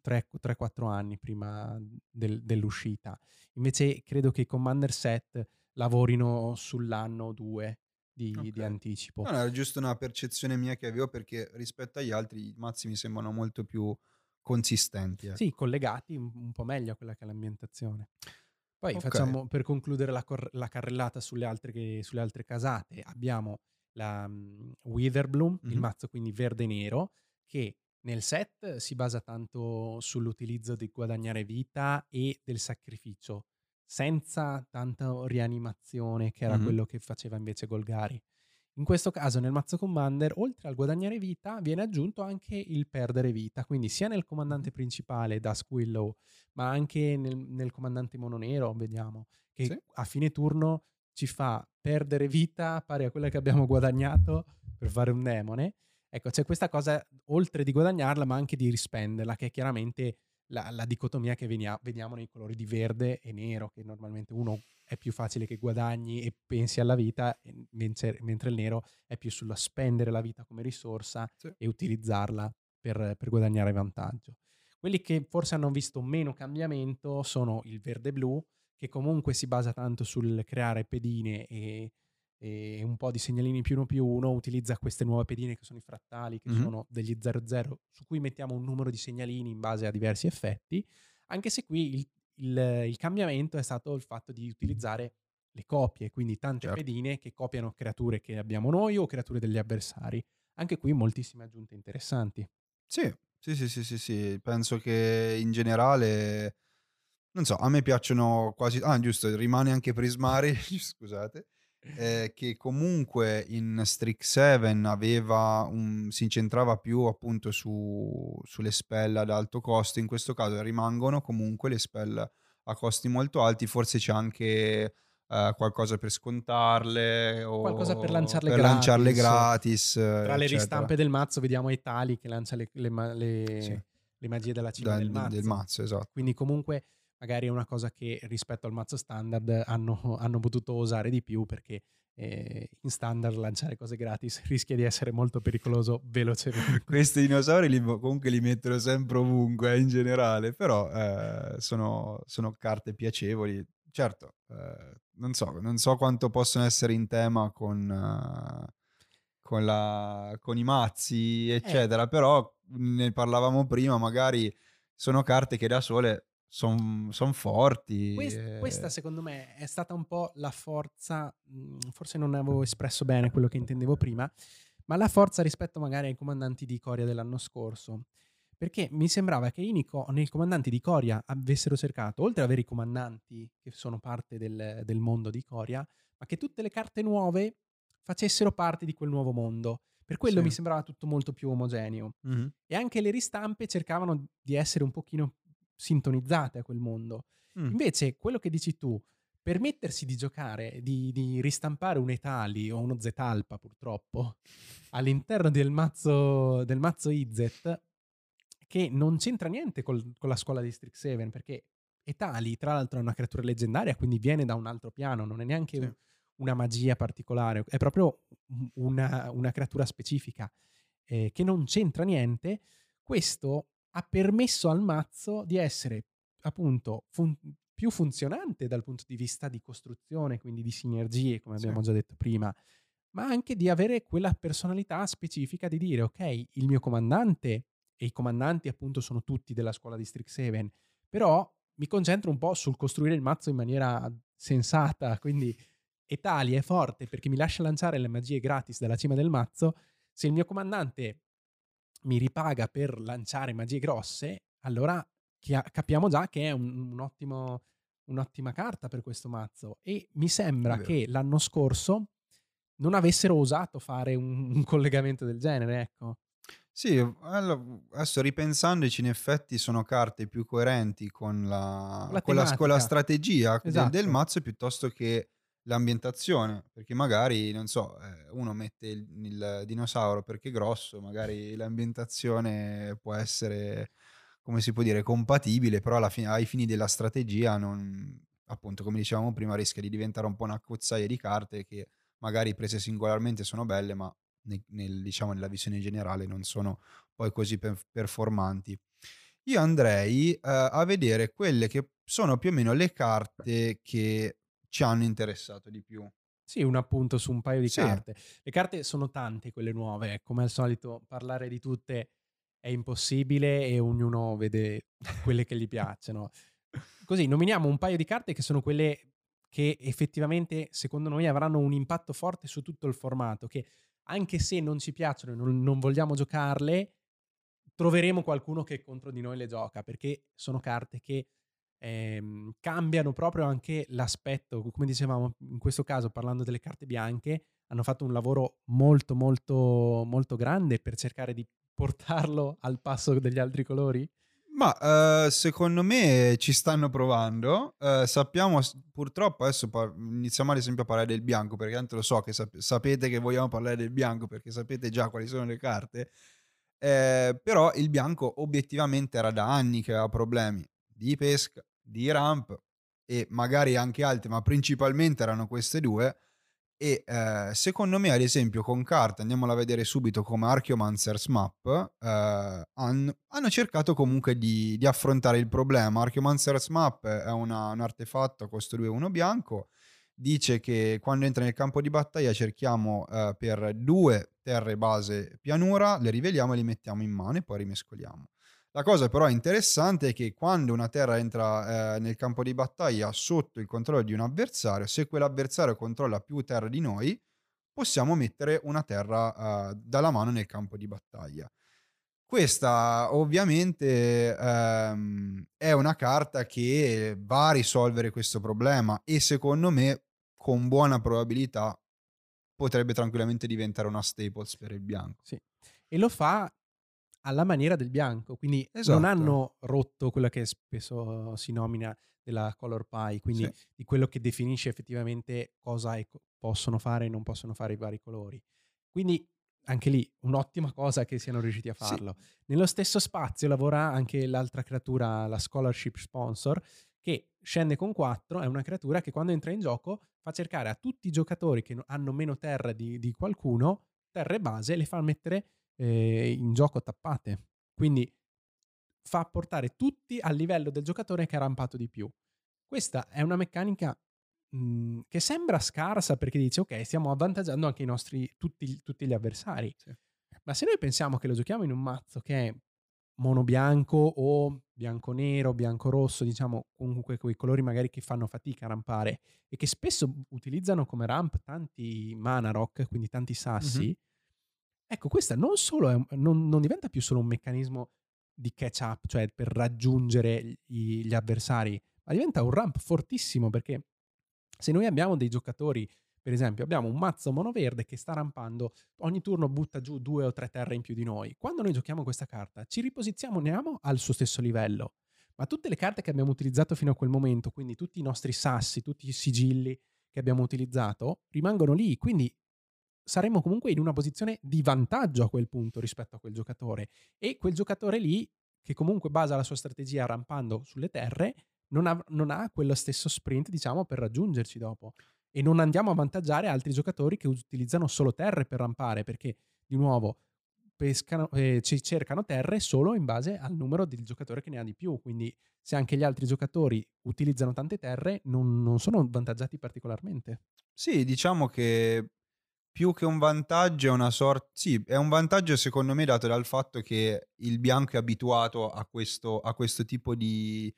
3-4 anni prima del, dell'uscita. Invece credo che i Commander set lavorino sull'anno o due di, Ok. di anticipo. No, no, era giusto una percezione mia che avevo perché rispetto agli altri i mazzi mi sembrano molto più consistenti. ecco. Sì, collegati un, po' meglio a quella che è l'ambientazione. Poi Ok. facciamo, per concludere la, cor- la carrellata sulle altre, che- sulle altre casate, abbiamo la mm, Witherbloom, il Mhm. mazzo quindi verde e nero, che nel set si basa tanto sull'utilizzo di guadagnare vita e del sacrificio, senza tanta rianimazione che era Mhm. quello che faceva invece Golgari. In questo caso nel mazzo Commander, oltre al guadagnare vita, viene aggiunto anche il perdere vita, quindi sia nel comandante principale Dusk Willow, ma anche nel, nel comandante mono nero, vediamo, che Sì. a fine turno ci fa perdere vita pari a quella che abbiamo guadagnato per fare un demone. Ecco, c'è questa cosa, oltre di guadagnarla, ma anche di rispenderla, che è chiaramente la, la dicotomia che venia- vediamo nei colori di verde e nero, che normalmente uno è più facile che guadagni e pensi alla vita, mentre, mentre il nero è più sulla spendere la vita come risorsa Sì. e utilizzarla per, per guadagnare vantaggio. Quelli che forse hanno visto meno cambiamento sono il verde-blu, che comunque si basa tanto sul creare pedine e, e un po' di segnalini più uno più uno, utilizza queste nuove pedine che sono i frattali, che Mhm. sono degli 00, su cui mettiamo un numero di segnalini in base a diversi effetti, anche se qui il, il- il cambiamento è stato il fatto di utilizzare le copie, quindi tante Certo. pedine che copiano creature che abbiamo noi o creature degli avversari. Anche qui moltissime aggiunte interessanti. Sì, sì, sì, sì, sì, sì, penso che in generale, non so, a me piacciono quasi... Ah, giusto, rimane anche Prismari, scusate, eh, che comunque in Strix 7 aveva un, si incentrava più appunto su, sulle spell ad alto costo, in questo caso rimangono comunque le spell a costi molto alti, forse c'è anche eh, qualcosa per scontarle o Qualcosa per lanciarle per gratis. lanciarle gratis. Tra le eccetera. ristampe del mazzo vediamo Etali che lancia le, le le- Sì. le magie della cima Da- del mazzo. del mazzo, esatto. Quindi comunque magari è una cosa che rispetto al mazzo standard hanno, hanno potuto osare di più perché eh, in standard lanciare cose gratis rischia di essere molto pericoloso velocemente. Questi dinosauri li, comunque li mettono sempre ovunque eh, in generale, però eh, sono, sono carte piacevoli. Certo, eh, non, so, non so quanto possono essere in tema con, eh, con, la- con i mazzi, eccetera, però ne parlavamo prima, magari sono carte che da sole sono forti. Quest- eh, questa secondo me è stata un po' la forza, mh, forse non avevo espresso bene quello che intendevo prima, ma la forza rispetto magari ai comandanti di Coria dell'anno scorso. Perché mi sembrava che i nei comandanti di Coria avessero cercato, oltre ad avere i comandanti che sono parte del, del mondo di Coria, ma che tutte le carte nuove facessero parte di quel nuovo mondo. Per quello Sì. mi sembrava tutto molto più omogeneo. mhm. E anche le ristampe cercavano di essere un pochino sintonizzate a quel mondo. Mm. Invece, quello che dici tu, permettersi di giocare, di, di ristampare un Etali o uno Zetalpa, purtroppo, all'interno del mazzo, del mazzo Izet, che non c'entra niente col- con la scuola di Strixhaven, perché Etali, tra l'altro, è una creatura leggendaria, quindi viene da un altro piano, non è neanche Sì. un- una magia particolare, è proprio una, una creatura specifica eh, che non c'entra niente. Questo ha permesso al mazzo di essere appunto fun- più funzionante dal punto di vista di costruzione, quindi di sinergie, come Sì. abbiamo già detto prima, ma anche di avere quella personalità specifica di dire ok, il mio comandante e i comandanti appunto sono tutti della scuola di Strixhaven, però mi concentro un po' sul costruire il mazzo in maniera sensata, quindi Italia è forte perché mi lascia lanciare le magie gratis dalla cima del mazzo, se il mio comandante mi ripaga per lanciare magie grosse, allora capiamo già che è un, un ottimo, un'ottima carta per questo mazzo. E mi sembra che l'anno scorso non avessero osato fare un, un collegamento del genere, ecco. Sì, allora, adesso ripensandoci, in effetti sono carte più coerenti con la, La con la- con la strategia del- Esatto. del, mazzo piuttosto che l'ambientazione. Perché magari, non so, eh, uno mette il, il dinosauro perché è grosso, magari l'ambientazione può essere, come si può dire, compatibile, però alla fine, ai fini della strategia, non, appunto, come dicevamo prima, rischia di diventare un po' una cozzaia di carte che magari prese singolarmente sono belle, ma ne- nel- diciamo, nella visione generale non sono poi così per- performanti. Io andrei eh, a vedere quelle che sono più o meno le carte che ci hanno interessato di più. Sì, un appunto su un paio di Sì. carte. Le carte sono tante, quelle nuove. Come al solito, parlare di tutte è impossibile e ognuno vede quelle che gli piacciono. Così, nominiamo un paio di carte che sono quelle che effettivamente, secondo noi, avranno un impatto forte su tutto il formato, che anche se non ci piacciono e non, non vogliamo giocarle, troveremo qualcuno che contro di noi le gioca, perché sono carte che ehm, cambiano proprio anche l'aspetto, come dicevamo in questo caso parlando delle carte bianche, hanno fatto un lavoro molto molto molto grande per cercare di portarlo al passo degli altri colori. Ma eh, secondo me ci stanno provando. Eh, sappiamo, purtroppo adesso par- iniziamo ad esempio a parlare del bianco, perché tanto lo so che sap- sapete che vogliamo parlare del bianco perché sapete già quali sono le carte. Eh, però il bianco obiettivamente era da anni che aveva problemi di pesca, di ramp e magari anche altri, ma principalmente erano queste due. E eh, secondo me, ad esempio, con carte, andiamola a vedere subito come Archeomancer's Map, eh, han- hanno cercato comunque di, di affrontare il problema. Archeomancer's Map è una- un artefatto a costo 2-1 bianco. Dice che quando entra nel campo di battaglia cerchiamo eh, per due terre base pianura, le riveliamo e li mettiamo in mano e poi rimescoliamo. La cosa però interessante è che quando una terra entra eh, nel campo di battaglia sotto il controllo di un avversario, se quell'avversario controlla più terre di noi, possiamo mettere una terra eh, dalla mano nel campo di battaglia. Questa ovviamente ehm, è una carta che va a risolvere questo problema e secondo me con buona probabilità potrebbe tranquillamente diventare una staples per il bianco. Sì. E lo fa alla maniera del bianco, quindi Esatto. non hanno rotto quella che spesso si nomina della color pie, quindi Sì. di quello che definisce effettivamente cosa co- possono fare e non possono fare i vari colori. Quindi anche lì un'ottima cosa che siano riusciti a Sì. farlo. Nello stesso spazio lavora anche l'altra creatura, la Scholarship Sponsor, che scende con 4, è una creatura che quando entra in gioco fa cercare a tutti i giocatori che no- hanno meno terre di, di qualcuno, terre base, le fa mettere eh, in gioco tappate. Quindi fa portare tutti al livello del giocatore che ha rampato di più. Questa è una meccanica mh, che sembra scarsa perché dice ok, stiamo avvantaggiando anche i nostri, tutti, tutti gli avversari. Sì. Ma se noi pensiamo che lo giochiamo in un mazzo che è mono bianco o bianco nero, bianco rosso, diciamo comunque quei colori magari che fanno fatica a rampare e che spesso utilizzano come ramp tanti mana rock, quindi tanti sassi, ecco, questa non solo un- non, non diventa più solo un meccanismo di catch up, cioè per raggiungere gli, gli avversari, ma diventa un ramp fortissimo perché se noi abbiamo dei giocatori, per esempio, abbiamo un mazzo monoverde che sta rampando, ogni turno butta giù due o tre terre in più di noi. Quando noi giochiamo questa carta, ci riposizioniamo al suo stesso livello. Ma tutte le carte che abbiamo utilizzato fino a quel momento, quindi tutti i nostri sassi, tutti i sigilli che abbiamo utilizzato, rimangono lì. Quindi saremo comunque in una posizione di vantaggio a quel punto rispetto a quel giocatore. E quel giocatore lì, che comunque basa la sua strategia rampando sulle terre, non ha, non ha quello stesso sprint, diciamo, per raggiungerci dopo. E non andiamo a avvantaggiare altri giocatori che utilizzano solo terre per rampare, perché di nuovo pescano, eh, ci cercano terre solo in base al numero del giocatore che ne ha di più. Quindi se anche gli altri giocatori utilizzano tante terre, non, non sono vantaggiati particolarmente. Sì, diciamo che più che un vantaggio è una sorta... Sì, è un vantaggio secondo me dato dal fatto che il bianco è abituato a questo, a questo tipo di...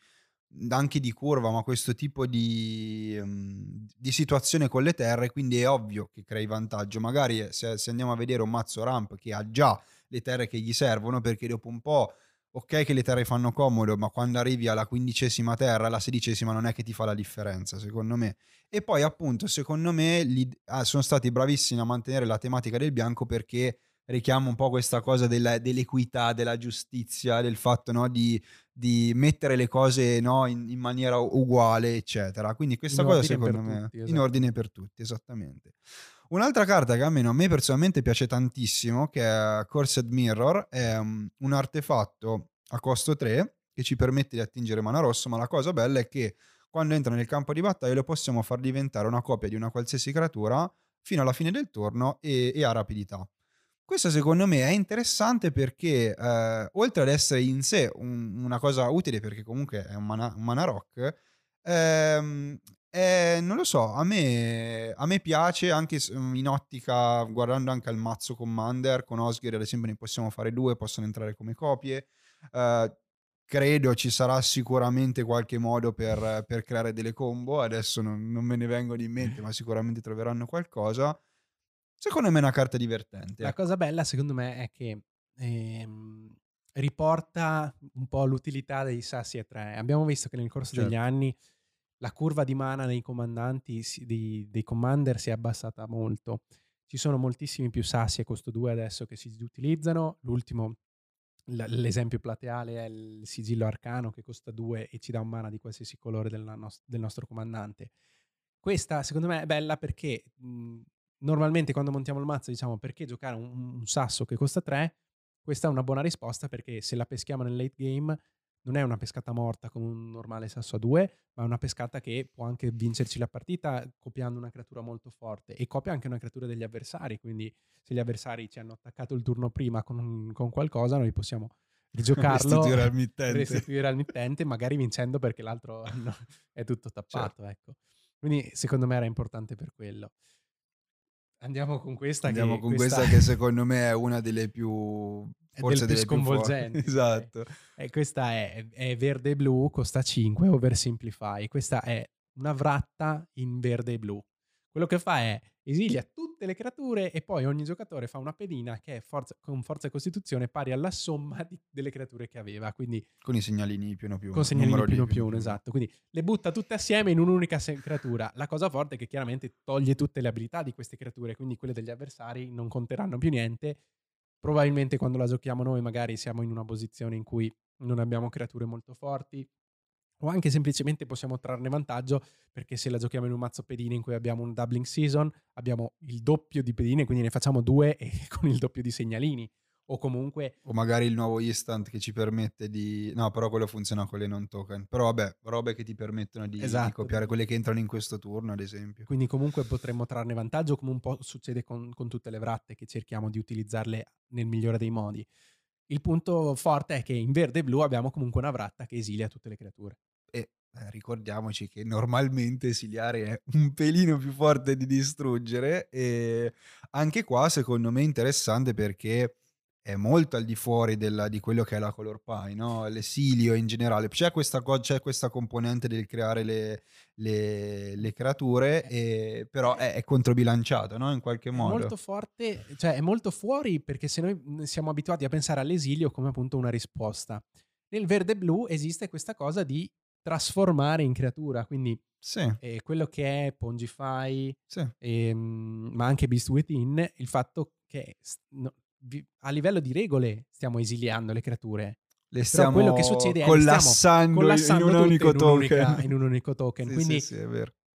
anche di curva, ma questo tipo di, ehm, di situazione con le terre, quindi è ovvio che crei vantaggio. Magari eh, se, se andiamo a vedere un mazzo ramp che ha già le terre che gli servono, perché dopo un po'... Ok che le terre fanno comodo, ma quando arrivi alla quindicesima terra, la sedicesima non è che ti fa la differenza, secondo me. E poi appunto, secondo me, li- ah, sono stati bravissimi a mantenere la tematica del bianco perché richiama un po' questa cosa della- dell'equità, della giustizia, del fatto no, di, di mettere le cose no, in, in maniera uguale, eccetera. Quindi questa In cosa secondo me tutti, in esatto. ordine per tutti, esattamente. Un'altra carta che almeno a me personalmente piace tantissimo, che è Cursed Mirror, è um, un artefatto a costo 3 che ci permette di attingere mana rosso, ma la cosa bella è che quando entra nel campo di battaglia lo possiamo far diventare una copia di una qualsiasi creatura fino alla fine del turno e, e ha rapidità. Questo secondo me è interessante perché eh, oltre ad essere in sé un- una cosa utile perché comunque è un mana, un mana rock, ehm, Eh, non lo so, a me, a me piace anche in ottica, guardando anche al mazzo Commander, con Osgir ad esempio ne possiamo fare due, possono entrare come copie. Uh, credo ci sarà sicuramente qualche modo per, per creare delle combo, adesso non, non, me ne vengono in mente, ma sicuramente troveranno qualcosa. Secondo me è una carta divertente. La cosa bella secondo me è che ehm, riporta un po' l'utilità dei sassi a tre. Abbiamo visto che nel corso certo. degli anni la curva di mana dei comandanti, dei, dei commander si è abbassata molto. Ci sono moltissimi più sassi a costo 2 adesso che si utilizzano. L'ultimo l'esempio plateale è il sigillo arcano che costa 2 e ci dà un mana di qualsiasi colore del, nos- del nostro comandante. Questa secondo me è bella perché mh, normalmente quando montiamo il mazzo diciamo perché giocare un, un sasso che costa 3? Questa è una buona risposta perché se la peschiamo nel late game non è una pescata morta come un normale sasso a 2, ma è una pescata che può anche vincerci la partita copiando una creatura molto forte e copia anche una creatura degli avversari, quindi se gli avversari ci hanno attaccato il turno prima con, con qualcosa, noi possiamo rigiocarlo, restituire al mittente. restituire al mittente, magari vincendo perché l'altro no, è tutto tappato. Certo. Ecco. Quindi secondo me era importante per quello. Andiamo con questa. Andiamo che con questa... questa... che secondo me è una delle più forse delle più sconvolgenti. Più esatto. E questa è, è verde e blu, costa 5, oversimplify. Questa è una vratta in verde e blu. Quello che fa è esilia tutte le creature e poi ogni giocatore fa una pedina che è forza, con forza e costituzione pari alla somma di, delle creature che aveva. Quindi, con i segnalini più o più. Con segnalini più o più uno, esatto. Quindi le butta tutte assieme in un'unica creatura. La cosa forte è che chiaramente toglie tutte le abilità di queste creature, quindi quelle degli avversari non conteranno più niente. Probabilmente quando la giochiamo noi magari siamo in una posizione in cui non abbiamo creature molto forti, o anche semplicemente possiamo trarne vantaggio perché se la giochiamo in un mazzo pedine in cui abbiamo un doubling season, abbiamo il doppio di pedine, quindi ne facciamo due e con il doppio di segnalini. O comunque... O magari il nuovo instant che ci permette di... No, però quello funziona con le non token. Però vabbè, robe che ti permettono di, esatto. di copiare quelle che entrano in questo turno, ad esempio. Quindi comunque potremmo trarne vantaggio, come un po' succede con, con tutte le vratte, che cerchiamo di utilizzarle nel migliore dei modi. Il punto forte è che in verde e blu abbiamo comunque una vratta che esilia tutte le creature. E eh, ricordiamoci che normalmente esiliare è un pelino più forte di distruggere e anche qua secondo me è interessante perché è molto al di fuori della, di quello che è la color pie, no? l'esilio in generale. C'è questa, c'è questa componente del creare le, le, le creature, e, però è, è controbilanciato no? in qualche modo. È molto forte, cioè è molto fuori perché se noi siamo abituati a pensare all'esilio come appunto una risposta. Nel verde blu esiste questa cosa di trasformare in creatura, quindi sì. eh, quello che è Pongify, sì. ehm, ma anche Beast Within, il fatto che no, vi, a livello di regole stiamo esiliando le creature. Le stiamo quello che succede è collassando, collassando in, un unico token. In un unico token. sì, Quindi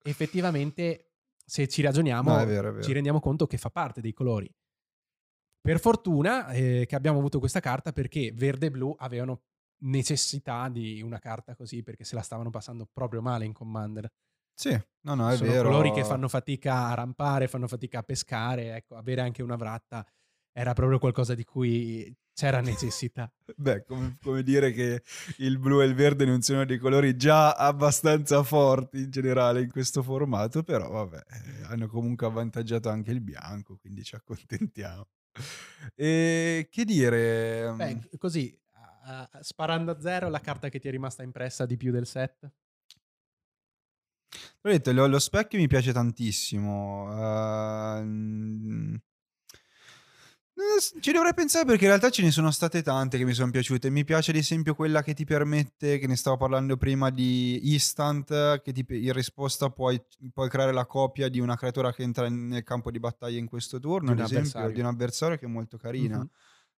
effettivamente se ci ragioniamo no, è vero, è vero. ci rendiamo conto che fa parte dei colori. Per fortuna eh, che abbiamo avuto questa carta perché verde e blu avevano necessità di una carta così perché se la stavano passando proprio male in Commander. Sì, no, no, è Sono vero. colori che fanno fatica a rampare, fanno fatica a pescare, ecco, avere anche una vratta era proprio qualcosa di cui c'era necessità. Beh, come, come, dire che il blu e il verde non sono dei colori già abbastanza forti in generale in questo formato, però vabbè, eh, hanno comunque avvantaggiato anche il bianco, quindi ci accontentiamo. E che dire? Beh, mm, così, uh, sparando a zero, la carta che ti è rimasta impressa di più del set? Ho detto, lo, lo specchio mi piace tantissimo. Uh, ci dovrei pensare perché in realtà ce ne sono state tante che mi sono piaciute. Mi piace ad esempio quella che ti permette, che ne stavo parlando prima di Instant, che ti, in risposta puoi, puoi, creare la copia di una creatura che entra nel campo di battaglia in questo turno, ad esempio, di un avversario che è molto carina. Mm-hmm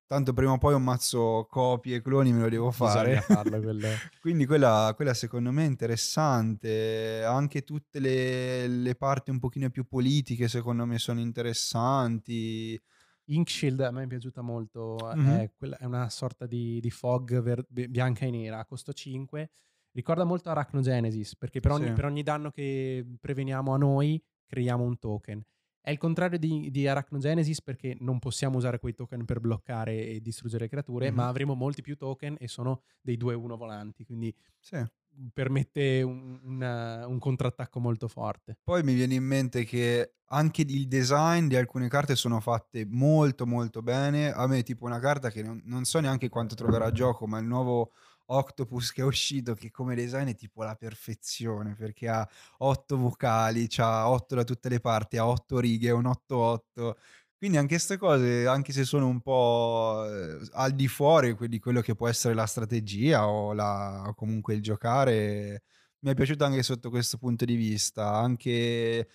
tanto prima o poi un mazzo copie e cloni me lo devo fare. Farlo, Quindi quella, quella, secondo me è interessante. Anche tutte le, le, parti un pochino più politiche secondo me sono interessanti. Inkshield a me è piaciuta molto, mm-hmm. è, quella, è, una sorta di, di fog ver- bianca e nera, a costo 5. Ricorda molto Arachnogenesis, perché per ogni, sì. per ogni danno che preveniamo a noi creiamo un token. È il contrario di, di Arachnogenesis perché non possiamo usare quei token per bloccare e distruggere creature, mm-hmm. ma avremo molti più token e sono dei 2-1 volanti. Quindi sì. permette un, una, un contrattacco molto forte. Poi mi viene in mente che anche il design di alcune carte sono fatte molto molto bene. A me tipo una carta che non, non so neanche quanto troverà a gioco, ma il nuovo Octopus che è uscito che come design è tipo la perfezione perché ha otto vocali, ha otto da tutte le parti, ha otto righe, un 8-8 quindi anche queste cose, anche se sono un po' eh, al di fuori di quello che può essere la strategia o, la, o comunque il giocare, mi è piaciuto anche sotto questo punto di vista. Anche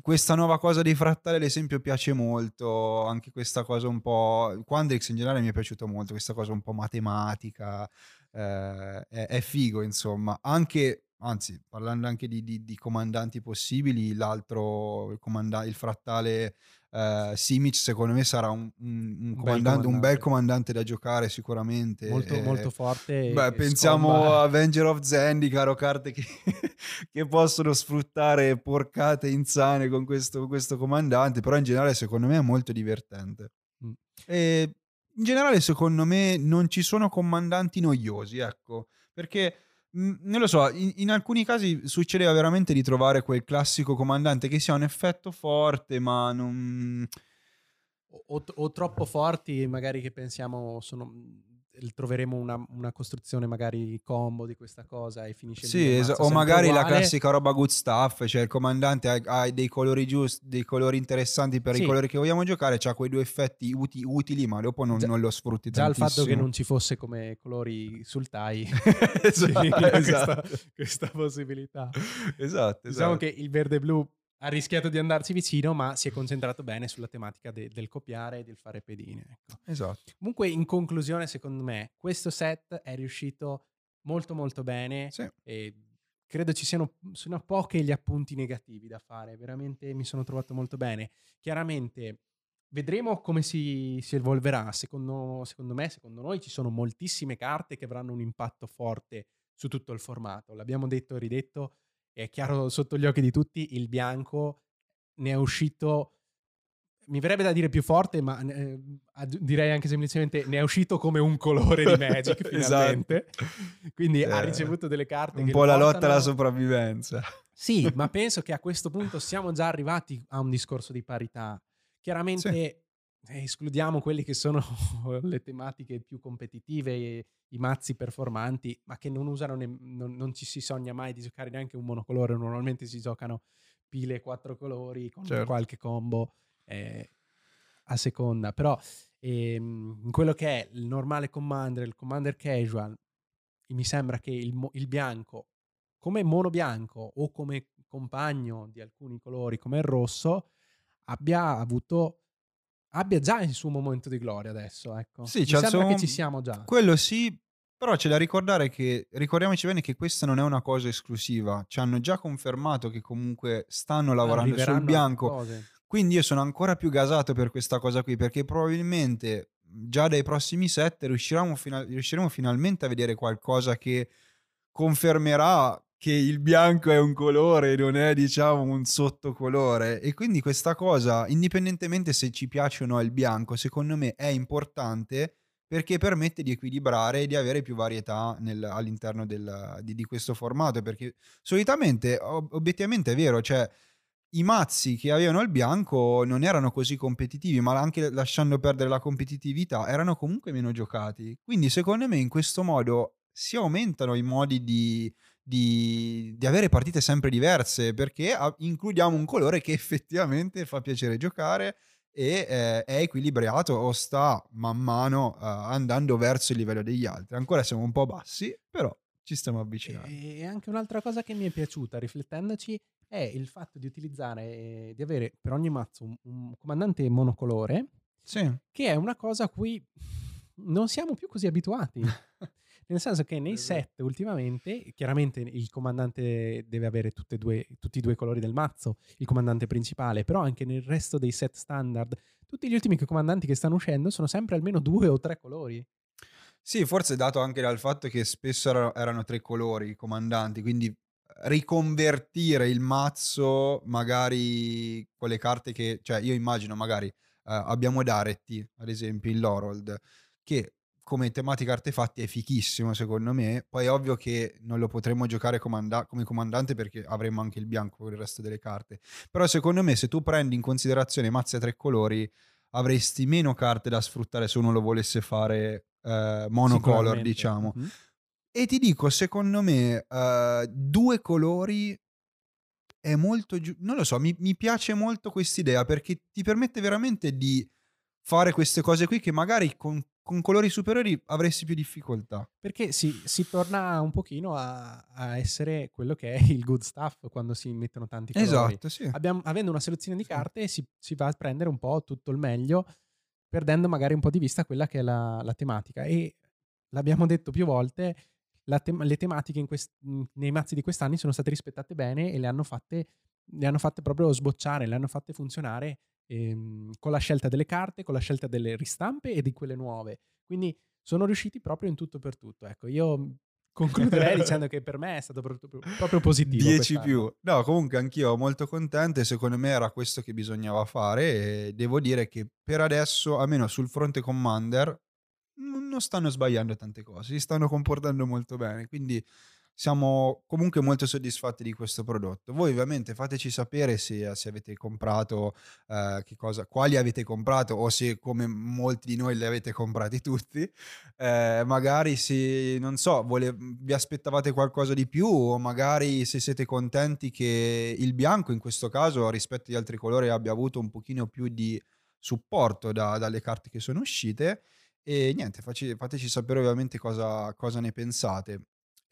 questa nuova cosa di frattale, ad esempio, piace molto. Anche questa cosa un po'. Quandrix in generale mi è piaciuto molto, questa cosa un po' matematica. Eh, è, è, figo, insomma. Anche, anzi, parlando anche di, di, di comandanti possibili, l'altro, il, comanda- il frattale Uh, Simic secondo me sarà un, un, un, comandante, comandante. un, bel comandante da giocare sicuramente. Molto, e, molto forte. Beh, pensiamo scomba. a Avenger of Zendikar carte che, che, possono sfruttare porcate insane con questo, questo, comandante, però in generale secondo me è molto divertente. Mm. E in generale secondo me non ci sono comandanti noiosi, ecco, perché non lo so, in, in, alcuni casi succedeva veramente di trovare quel classico comandante che sia un effetto forte, ma non... O, o troppo forti, magari che pensiamo sono troveremo una, una, costruzione magari combo di questa cosa e finisce sì, es- o magari uguale. la classica roba good stuff cioè il comandante ha, ha dei colori giusti dei colori interessanti per sì. i colori che vogliamo giocare c'ha quei due effetti uti- utili ma dopo non, già, non, lo sfrutti già tantissimo. il fatto che non ci fosse come colori sul TIE esatto, esatto. Questa, questa, possibilità esatto, diciamo esatto. che il verde blu ha rischiato di andarci vicino, ma si è concentrato bene sulla tematica de- del copiare e del fare pedine. Ecco. Esatto. Comunque, in conclusione, secondo me, questo set è riuscito molto molto bene sì. e credo ci siano, sono pochi gli appunti negativi da fare, veramente mi sono trovato molto bene. Chiaramente vedremo come si, si evolverà, secondo, secondo me, secondo noi ci sono moltissime carte che avranno un impatto forte su tutto il formato, l'abbiamo detto e ridetto, è chiaro sotto gli occhi di tutti, il bianco ne è uscito, mi verrebbe da dire più forte, ma eh, direi anche semplicemente ne è uscito come un colore di Magic finalmente. esatto. Quindi eh, ha ricevuto delle carte. Un po' la portano... lotta alla sopravvivenza. Sì, ma penso che a questo punto siamo già arrivati a un discorso di parità. Chiaramente sì. Eh, escludiamo quelli che sono le tematiche più competitive, i mazzi performanti, ma che non usano, ne- non, non, ci si sogna mai di giocare neanche un monocolore, normalmente si giocano pile quattro colori con certo. qualche combo eh, a seconda, però ehm, in quello che è il normale commander, il commander casual, mi sembra che il, il bianco, come mono bianco o come compagno di alcuni colori come il rosso, abbia avuto abbia già il suo momento di gloria adesso, ecco. Sì, Mi sembra suo... che ci siamo già. Quello sì, però c'è da ricordare che, ricordiamoci bene che questa non è una cosa esclusiva, ci hanno già confermato che comunque stanno lavorando sul bianco, quindi io sono ancora più gasato per questa cosa qui, perché probabilmente già dai prossimi set riusciremo, fina- riusciremo finalmente a vedere qualcosa che confermerà che il bianco è un colore, non è diciamo un sottocolore e quindi questa cosa, indipendentemente se ci piace o no il bianco, secondo me è importante perché permette di equilibrare e di avere più varietà nel, all'interno del, di, di, questo formato, perché solitamente, ob- obiettivamente è vero, cioè i mazzi che avevano il bianco non erano così competitivi, ma anche lasciando perdere la competitività, erano comunque meno giocati. Quindi secondo me in questo modo si aumentano i modi di di, di, avere partite sempre diverse perché includiamo un colore che effettivamente fa piacere giocare e eh, è equilibrato o sta man mano uh, andando verso il livello degli altri. Ancora siamo un po' bassi, però ci stiamo avvicinando. E anche un'altra cosa che mi è piaciuta riflettendoci è il fatto di utilizzare, eh, di avere per ogni mazzo un, un comandante monocolore, sì. che è una cosa a cui non siamo più così abituati. Nel senso che nei set ultimamente, chiaramente il comandante deve avere due, tutti e due i colori del mazzo, il comandante principale, però anche nel resto dei set standard, tutti gli ultimi comandanti che stanno uscendo sono sempre almeno due o tre colori. Sì, forse dato anche dal fatto che spesso erano, erano tre colori i comandanti, quindi riconvertire il mazzo magari con le carte che, cioè io immagino magari eh, abbiamo Daretti, ad esempio, in Lorold, che come tematica artefatti è fichissimo secondo me. Poi è ovvio che non lo potremmo giocare comanda- come comandante perché avremmo anche il bianco con il resto delle carte. Però secondo me se tu prendi in considerazione mazze a tre colori avresti meno carte da sfruttare se uno lo volesse fare eh, monocolor, diciamo. Mhm. E ti dico, secondo me, eh, due colori è molto giu- Non lo so, mi, mi piace molto quest'idea perché ti permette veramente di fare queste cose qui che magari con, con colori superiori avresti più difficoltà. Perché si, si torna un pochino a, a essere quello che è il good stuff quando si mettono tanti colori. Esatto, sì. Abbiamo- avendo una selezione di carte si, si va a prendere un po' tutto il meglio, perdendo magari un po' di vista quella che è la, la tematica. E l'abbiamo detto più volte, la tem- le tematiche in quest- nei mazzi di quest'anni sono state rispettate bene e le hanno fatte, le hanno fatte proprio sbocciare, le hanno fatte funzionare ehm, con la scelta delle carte, con la scelta delle ristampe e di quelle nuove. Quindi sono riusciti proprio in tutto per tutto. Ecco, io concluderei dicendo che per me è stato proprio, proprio positivo. 10 quest'anno. più. No, comunque anch'io molto contento e secondo me era questo che bisognava fare e devo dire che per adesso, almeno sul fronte Commander, non stanno sbagliando tante cose, si stanno comportando molto bene, quindi siamo comunque molto soddisfatti di questo prodotto. Voi ovviamente fateci sapere se, se avete comprato, eh, che cosa, quali avete comprato o se come molti di noi li avete comprati tutti. Eh, magari se, non so, vole- vi aspettavate qualcosa di più o magari se siete contenti che il bianco in questo caso rispetto agli altri colori abbia avuto un pochino più di supporto da- dalle carte che sono uscite. E niente, faci- fateci sapere ovviamente cosa, cosa ne pensate.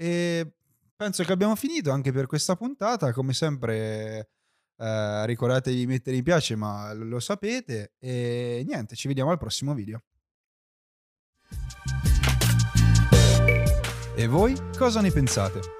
E penso che abbiamo finito anche per questa puntata. Come sempre, eh, ricordatevi di mettere mi piace, ma lo, sapete. E niente, ci vediamo al prossimo video. E voi cosa ne pensate?